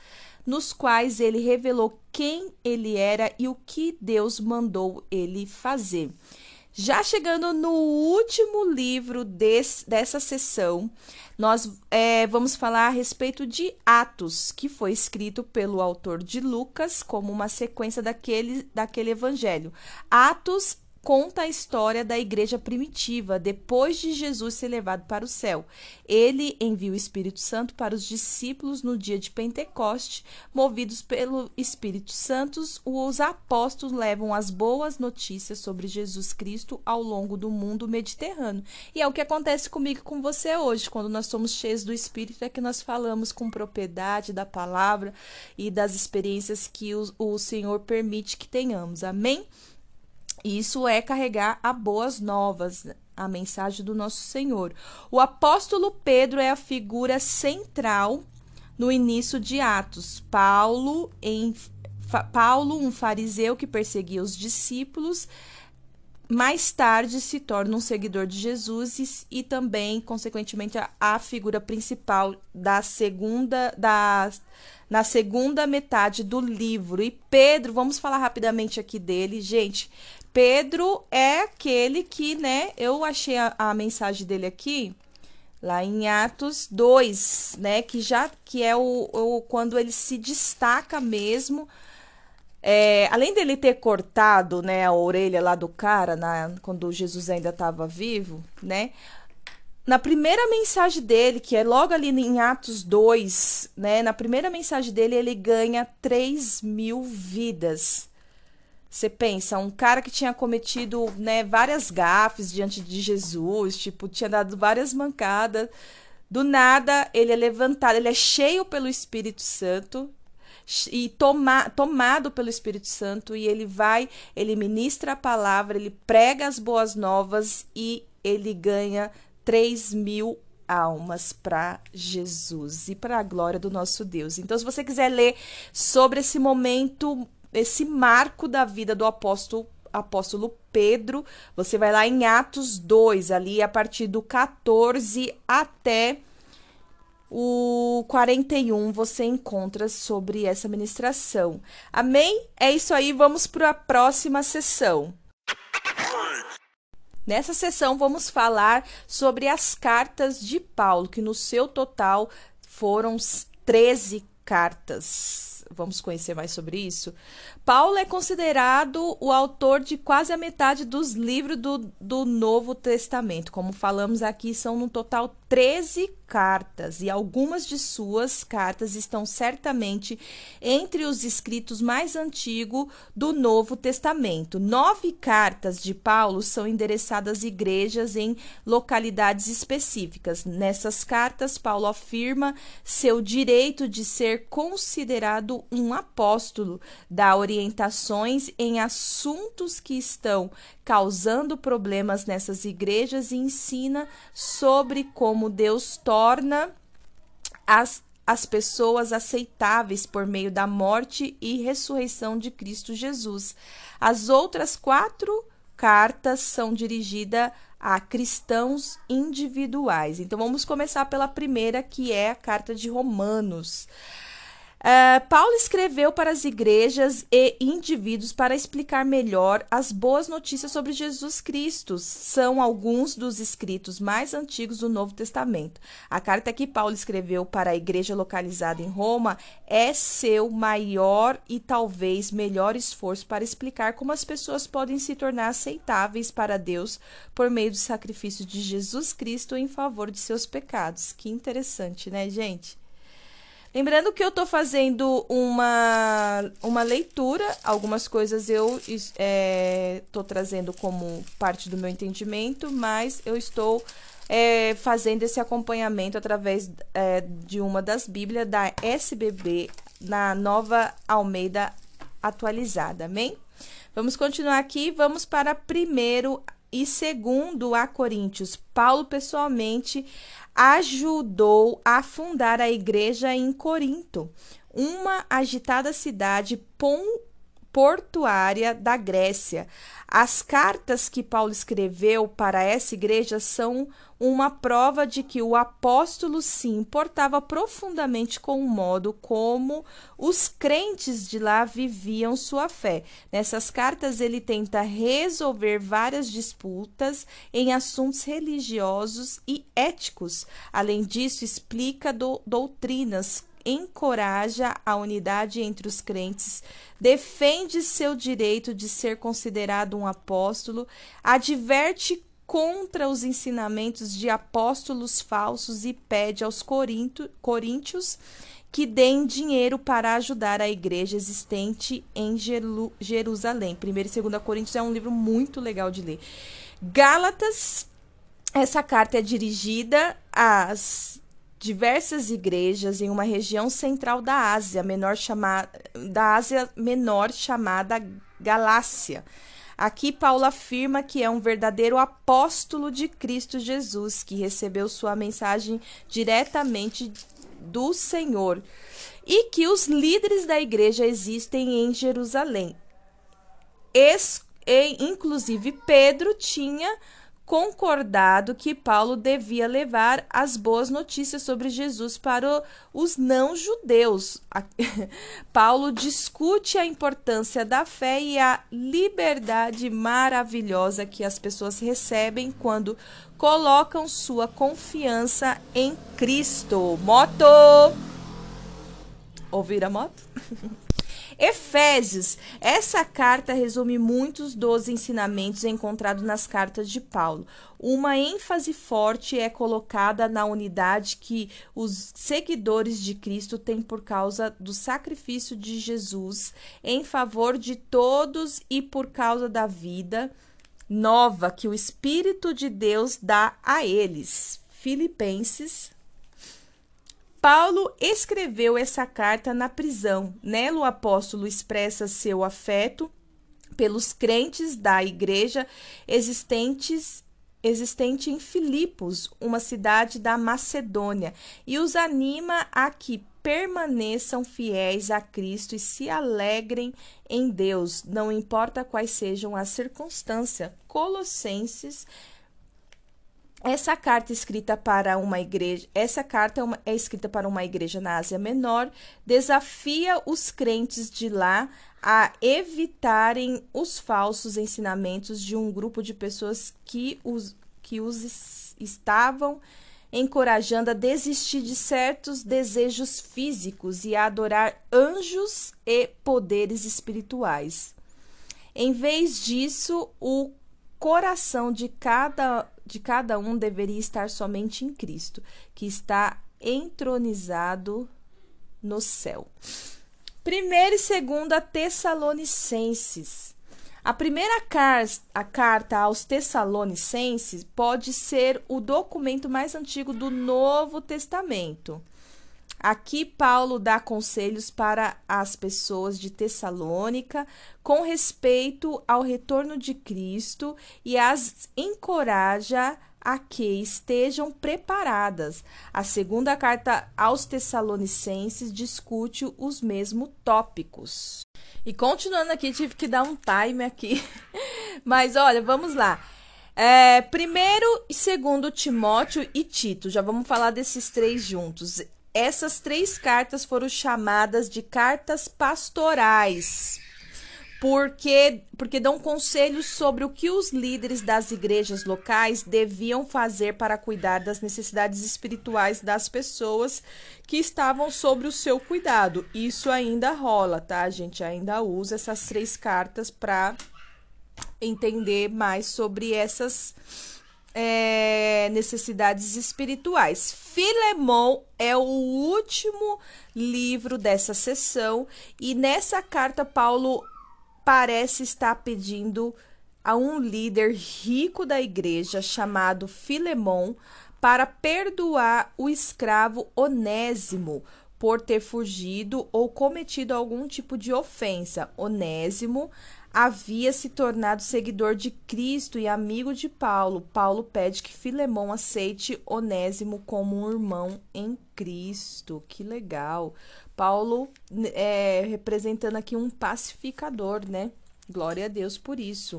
[SPEAKER 1] nos quais ele revelou quem ele era e o que Deus mandou ele fazer. Já chegando no último livro desse, dessa sessão, nós é, vamos falar a respeito de Atos, que foi escrito pelo autor de Lucas como uma sequência daquele, daquele evangelho. Atos conta a história da igreja primitiva depois de Jesus ser levado para o céu. Ele envia o Espírito Santo para os discípulos no dia de Pentecoste. Movidos pelo Espírito Santo, os apóstolos levam as boas notícias sobre Jesus Cristo ao longo do mundo mediterrâneo. E é o que acontece comigo e com você hoje, quando nós somos cheios do Espírito, é que nós falamos com propriedade da palavra e das experiências que o, o Senhor permite que tenhamos. Amém? Isso é carregar a boas novas, a mensagem do nosso Senhor. O apóstolo Pedro é a figura central no início de Atos. Paulo, em, Paulo, um fariseu que perseguia os discípulos, mais tarde se torna um seguidor de Jesus e, e também, consequentemente, a, a, figura principal da segunda da na segunda metade do livro. E Pedro, vamos falar rapidamente aqui dele, gente. Pedro é aquele que, né, eu achei a, a mensagem dele aqui, lá em Atos 2, né, que já que é o, o quando ele se destaca mesmo, é, além dele ter cortado, né, a orelha lá do cara, na, quando Jesus ainda estava vivo, né, na primeira mensagem dele, que é logo ali em Atos 2, né, na primeira mensagem dele ele ganha 3 mil vidas. Você pensa, um cara que tinha cometido né, várias gafes diante de Jesus, tipo, tinha dado várias mancadas. Do nada, ele é levantado, ele é cheio pelo Espírito Santo e toma, tomado pelo Espírito Santo, e ele vai, ele ministra a palavra, ele prega as boas novas e ele ganha 3 mil almas para Jesus e para a glória do nosso Deus. Então, se você quiser ler sobre esse momento esse marco da vida do apóstolo apóstolo Pedro. Você vai lá em Atos 2, ali a partir do 14 até o 41 você encontra sobre essa ministração. Amém? É isso aí, vamos para a próxima sessão. Nessa sessão vamos falar sobre as cartas de Paulo, que no seu total foram 13 cartas vamos conhecer mais sobre isso. Paulo é considerado o autor de quase a metade dos livros do, do Novo Testamento. Como falamos aqui, são no total 13 cartas e algumas de suas cartas estão certamente entre os escritos mais antigos do Novo Testamento. Nove cartas de Paulo são endereçadas a igrejas em localidades específicas. Nessas cartas, Paulo afirma seu direito de ser considerado um apóstolo, dá orientações em assuntos que estão causando problemas nessas igrejas e ensina sobre como Deus torna as, as pessoas aceitáveis por meio da morte e ressurreição de Cristo Jesus. As outras quatro cartas são dirigidas a cristãos individuais. Então vamos começar pela primeira, que é a carta de Romanos. Uh, Paulo escreveu para as igrejas e indivíduos para explicar melhor as boas notícias sobre Jesus Cristo. São alguns dos escritos mais antigos do Novo Testamento. A carta que Paulo escreveu para a igreja localizada em Roma é seu maior e talvez melhor esforço para explicar como as pessoas podem se tornar aceitáveis para Deus por meio do sacrifício de Jesus Cristo em favor de seus pecados. Que interessante, né, gente? Lembrando que eu estou fazendo uma, uma leitura, algumas coisas eu estou é, trazendo como parte do meu entendimento, mas eu estou é, fazendo esse acompanhamento através é, de uma das Bíblias da SBB na nova Almeida atualizada, amém? Vamos continuar aqui, vamos para primeiro e segundo a Coríntios. Paulo pessoalmente ajudou a fundar a igreja em Corinto, uma agitada cidade portuária da Grécia. As cartas que Paulo escreveu para essa igreja são uma prova de que o apóstolo se importava profundamente com o modo como os crentes de lá viviam sua fé. Nessas cartas, ele tenta resolver várias disputas em assuntos religiosos e éticos. Além disso, explica do, doutrinas encoraja a unidade entre os crentes, defende seu direito de ser considerado um apóstolo, adverte contra os ensinamentos de apóstolos falsos e pede aos corinto, coríntios que deem dinheiro para ajudar a igreja existente em Jerusalém. 1 e 2 Coríntios é um livro muito legal de ler. Gálatas, essa carta é dirigida às diversas igrejas em uma região central da Ásia Menor chamada da Ásia Menor chamada Galácia. Aqui Paulo afirma que é um verdadeiro apóstolo de Cristo Jesus, que recebeu sua mensagem diretamente do Senhor, e que os líderes da igreja existem em Jerusalém. Es, e, inclusive Pedro tinha concordado que Paulo devia levar as boas notícias sobre Jesus para os não-judeus. Paulo discute a importância da fé e a liberdade maravilhosa que as pessoas recebem quando colocam sua confiança em Cristo. Moto! Ouvir a moto? Efésios. Essa carta resume muitos dos ensinamentos encontrados nas cartas de Paulo. Uma ênfase forte é colocada na unidade que os seguidores de Cristo têm por causa do sacrifício de Jesus em favor de todos e por causa da vida nova que o Espírito de Deus dá a eles. Filipenses Paulo escreveu essa carta na prisão. Nela, o apóstolo expressa seu afeto pelos crentes da igreja existentes existente em Filipos, uma cidade da Macedônia, e os anima a que permaneçam fiéis a Cristo e se alegrem em Deus, não importa quais sejam as circunstâncias. Colossenses essa carta escrita para uma igreja, essa carta é, uma, é, escrita para uma igreja na Ásia Menor, desafia os crentes de lá a evitarem os falsos ensinamentos de um grupo de pessoas que os, que os estavam encorajando a desistir de certos desejos físicos e a adorar anjos e poderes espirituais. Em vez disso, o coração de cada de cada um deveria estar somente em Cristo, que está entronizado no céu. Primeira e segunda Tessalonicenses. A primeira car a carta aos Tessalonicenses pode ser o documento mais antigo do Novo Testamento. Aqui, Paulo dá conselhos para as pessoas de Tessalônica com respeito ao retorno de Cristo e as encoraja a que estejam preparadas. A segunda carta aos Tessalonicenses discute os mesmos tópicos. E continuando aqui, tive que dar um time aqui. Mas olha, vamos lá. É, primeiro e segundo Timóteo e Tito, já vamos falar desses três juntos. Essas três cartas foram chamadas de cartas pastorais porque, porque dão conselhos sobre o que os líderes das igrejas locais deviam fazer para cuidar das necessidades espirituais das pessoas que estavam sobre o seu cuidado. Isso ainda rola, tá? A gente ainda usa essas três cartas para entender mais sobre essas é, necessidades espirituais. Filemão é o último livro dessa sessão e nessa carta Paulo parece estar pedindo a um líder rico da igreja chamado Filemon para perdoar o escravo Onésimo por ter fugido ou cometido algum tipo de ofensa. Onésimo havia se tornado seguidor de Cristo e amigo de Paulo. Paulo pede que Filemão aceite Onésimo como um irmão em Cristo. Que legal. Paulo é, representando aqui um pacificador, né? Glória a Deus por isso.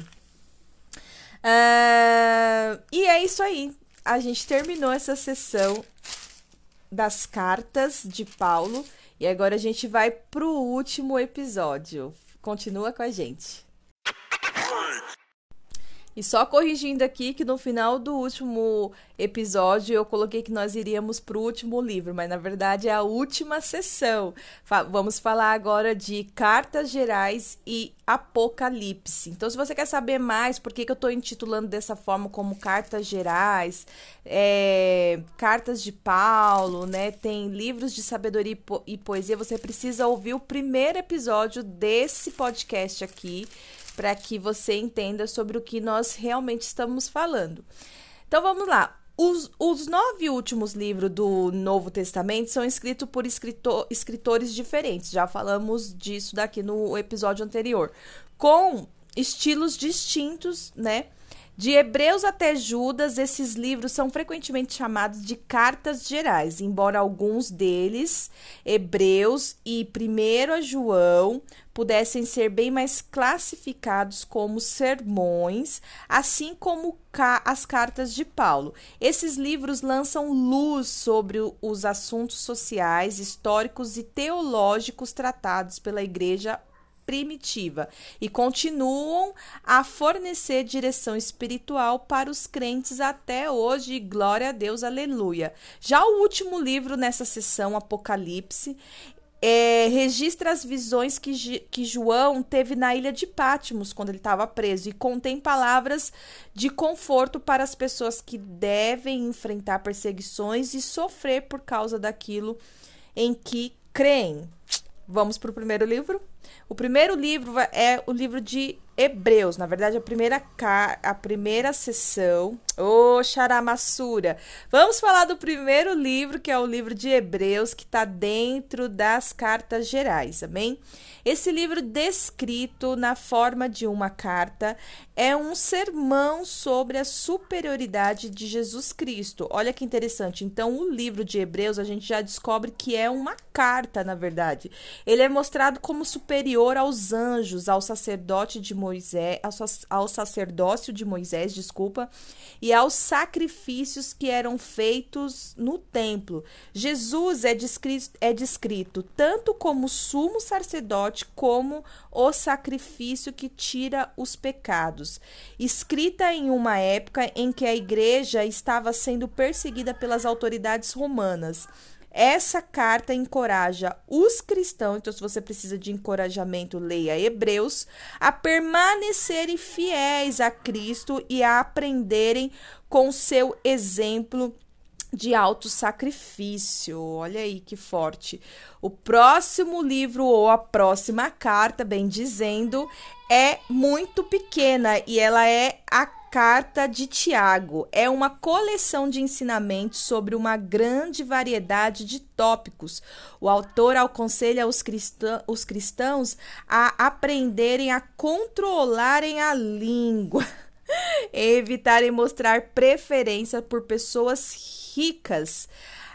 [SPEAKER 1] Uh, e é isso aí. A gente terminou essa sessão das cartas de Paulo e agora a gente vai pro último episódio. Continua com a gente. E só corrigindo aqui que no final do último episódio eu coloquei que nós iríamos para o último livro, mas na verdade é a última sessão. Fa vamos falar agora de cartas gerais e Apocalipse. Então, se você quer saber mais por que, que eu estou intitulando dessa forma como cartas gerais, é, cartas de Paulo, né? Tem livros de sabedoria e, po e poesia, você precisa ouvir o primeiro episódio desse podcast aqui para que você entenda sobre o que nós realmente estamos falando. Então vamos lá. Os, os nove últimos livros do Novo Testamento são escritos por escritor, escritores diferentes. Já falamos disso daqui no episódio anterior. Com estilos distintos, né? De Hebreus até Judas, esses livros são frequentemente chamados de cartas gerais, embora alguns deles, Hebreus e 1 João, pudessem ser bem mais classificados como sermões, assim como as cartas de Paulo. Esses livros lançam luz sobre os assuntos sociais, históricos e teológicos tratados pela igreja primitiva e continuam a fornecer direção espiritual para os crentes até hoje. Glória a Deus, aleluia. Já o último livro nessa sessão, Apocalipse, é, registra as visões que, que João teve na ilha de Pátimos quando ele estava preso e contém palavras de conforto para as pessoas que devem enfrentar perseguições e sofrer por causa daquilo em que creem. Vamos para o primeiro livro? O primeiro livro é o livro de Hebreus, na verdade, a primeira a primeira sessão. Ô, oh, Charamassura! Vamos falar do primeiro livro, que é o livro de Hebreus, que está dentro das cartas gerais, amém? Esse livro, descrito na forma de uma carta, é um sermão sobre a superioridade de Jesus Cristo. Olha que interessante. Então, o livro de Hebreus, a gente já descobre que é uma carta, na verdade. Ele é mostrado como superior aos anjos, ao sacerdote de Moisés, ao sacerdócio de Moisés, desculpa, e aos sacrifícios que eram feitos no templo. Jesus é descrito, é descrito tanto como sumo sacerdote como o sacrifício que tira os pecados. Escrita em uma época em que a igreja estava sendo perseguida pelas autoridades romanas. Essa carta encoraja os cristãos, então se você precisa de encorajamento, leia Hebreus, a permanecerem fiéis a Cristo e a aprenderem com seu exemplo de alto sacrifício. Olha aí que forte. O próximo livro ou a próxima carta, bem dizendo, é muito pequena e ela é a Carta de Tiago. É uma coleção de ensinamentos sobre uma grande variedade de tópicos. O autor aconselha os, cristã os cristãos a aprenderem a controlarem a língua. evitarem mostrar preferência por pessoas ricas,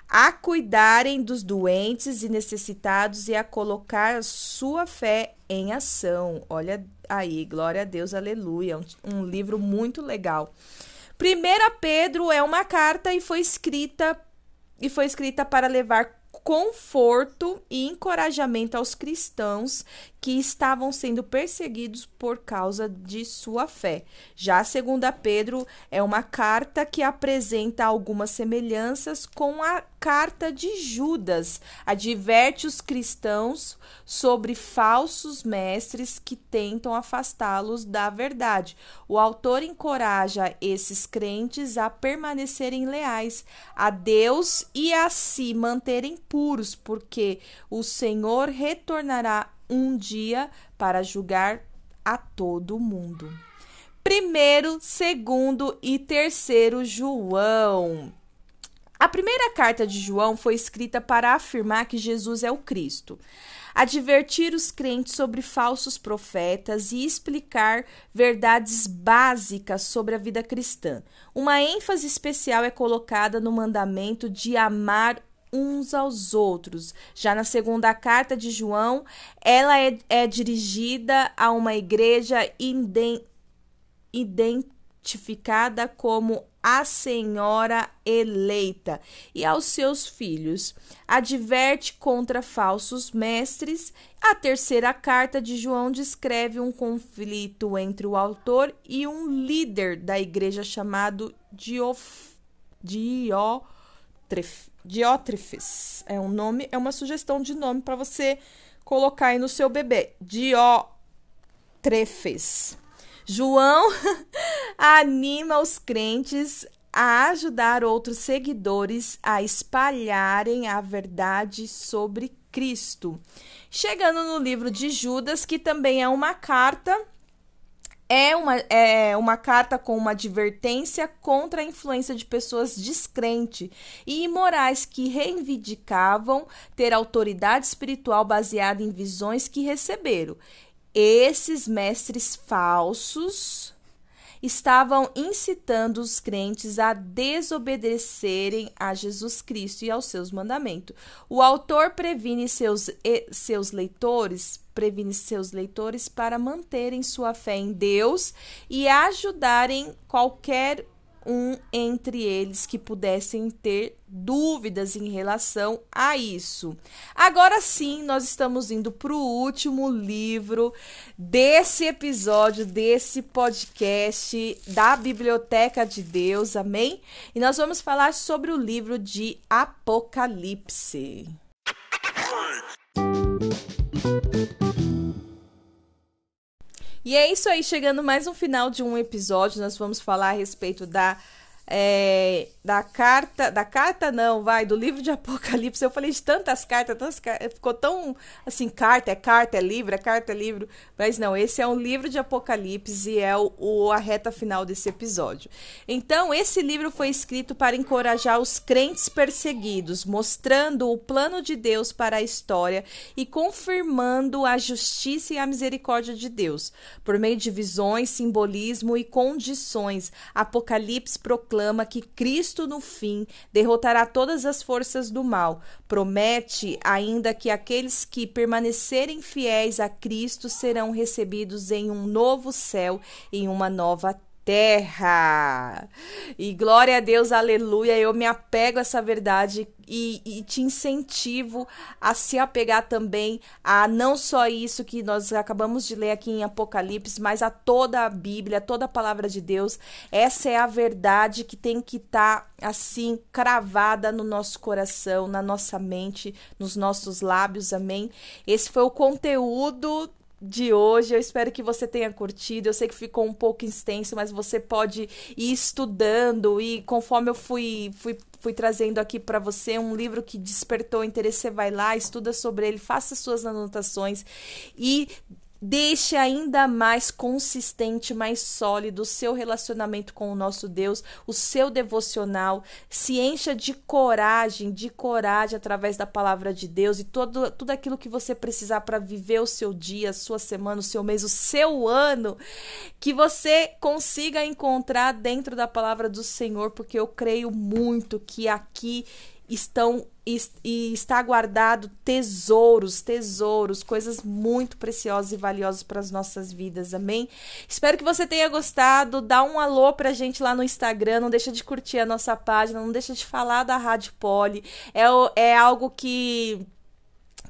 [SPEAKER 1] a cuidarem dos doentes e necessitados e a colocar sua fé em ação. Olha aí, glória a Deus, aleluia. Um, um livro muito legal. Primeira Pedro é uma carta e foi escrita e foi escrita para levar conforto e encorajamento aos cristãos que estavam sendo perseguidos por causa de sua fé. Já a segunda Pedro é uma carta que apresenta algumas semelhanças com a carta de Judas. Adverte os cristãos sobre falsos mestres que tentam afastá-los da verdade. O autor encoraja esses crentes a permanecerem leais a Deus e a se manterem puros, porque o Senhor retornará um dia para julgar a todo mundo. Primeiro, segundo e terceiro João. A primeira carta de João foi escrita para afirmar que Jesus é o Cristo, advertir os crentes sobre falsos profetas e explicar verdades básicas sobre a vida cristã. Uma ênfase especial é colocada no mandamento de amar uns aos outros. Já na segunda carta de João, ela é, é dirigida a uma igreja identificada como a Senhora eleita e aos seus filhos. Adverte contra falsos mestres. A terceira carta de João descreve um conflito entre o autor e um líder da igreja chamado Diof... Diótrefes. É um nome, é uma sugestão de nome para você colocar aí no seu bebê. Diótrefes. João anima os crentes a ajudar outros seguidores a espalharem a verdade sobre Cristo. Chegando no livro de Judas, que também é uma carta é uma, é uma carta com uma advertência contra a influência de pessoas descrentes e imorais que reivindicavam ter autoridade espiritual baseada em visões que receberam. Esses mestres falsos estavam incitando os crentes a desobedecerem a Jesus Cristo e aos seus mandamentos. O autor previne seus, seus leitores, previne seus leitores para manterem sua fé em Deus e ajudarem qualquer um entre eles que pudessem ter dúvidas em relação a isso. Agora sim, nós estamos indo para o último livro desse episódio, desse podcast da Biblioteca de Deus, amém? E nós vamos falar sobre o livro de Apocalipse. E é isso aí, chegando mais um final de um episódio, nós vamos falar a respeito da é, da carta, da carta não, vai, do livro de Apocalipse. Eu falei de tantas cartas, tantas cartas, ficou tão assim, carta é carta, é livro, é carta, é livro. Mas não, esse é um livro de Apocalipse e é o, o, a reta final desse episódio. Então, esse livro foi escrito para encorajar os crentes perseguidos, mostrando o plano de Deus para a história e confirmando a justiça e a misericórdia de Deus. Por meio de visões, simbolismo e condições, Apocalipse proclama proclama que Cristo, no fim, derrotará todas as forças do mal. Promete ainda que aqueles que permanecerem fiéis a Cristo serão recebidos em um novo céu e uma nova terra. E glória a Deus, aleluia. Eu me apego a essa verdade e, e, te incentivo a se apegar também a não só isso que nós acabamos de ler aqui em Apocalipse, mas a toda a Bíblia, toda a palavra de Deus. Essa é a verdade que tem que estar tá, assim cravada no nosso coração, na nossa mente, nos nossos lábios. Amém. Esse foi o conteúdo de hoje. Eu espero que você tenha curtido. Eu sei que ficou um pouco extenso, mas você pode ir estudando e conforme eu fui fui fui trazendo aqui para você um livro que despertou interesse, você vai lá, estuda sobre ele, faça suas anotações e Deixe ainda mais consistente, mais sólido o seu relacionamento com o nosso Deus, o seu devocional. Se encha de coragem, de coragem através da palavra de Deus e todo, tudo aquilo que você precisar para viver o seu dia, a sua semana, o seu mês, o seu ano, que você consiga encontrar dentro da palavra do Senhor, porque eu creio muito que aqui estão e está guardado tesouros, tesouros, coisas muito preciosas e valiosas para as nossas vidas. Amém? Espero que você tenha gostado. Dá um alô pra gente lá no Instagram, não deixa de curtir a nossa página, não deixa de falar da Rádio Poli. É, é algo que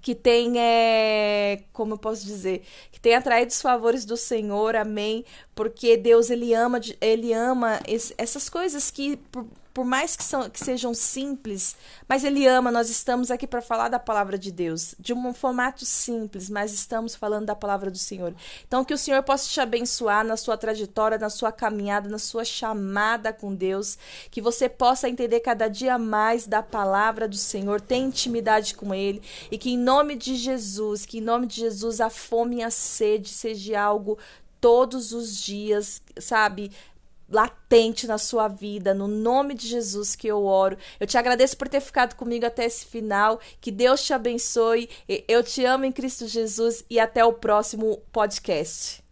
[SPEAKER 1] que tem, é, como eu posso dizer, que tem atraído os favores do Senhor, amém, porque Deus, ele ama, ele ama esse, essas coisas que, por, por mais que, são, que sejam simples, mas Ele ama. Nós estamos aqui para falar da palavra de Deus, de um formato simples, mas estamos falando da palavra do Senhor. Então, que o Senhor possa te abençoar na sua trajetória, na sua caminhada, na sua chamada com Deus, que você possa entender cada dia mais da palavra do Senhor, ter intimidade com Ele e que em nome de Jesus, que em nome de Jesus a fome e a sede seja algo todos os dias, sabe? latente na sua vida, no nome de Jesus que eu oro. Eu te agradeço por ter ficado comigo até esse final. Que Deus te abençoe. Eu te amo em Cristo Jesus e até o próximo podcast.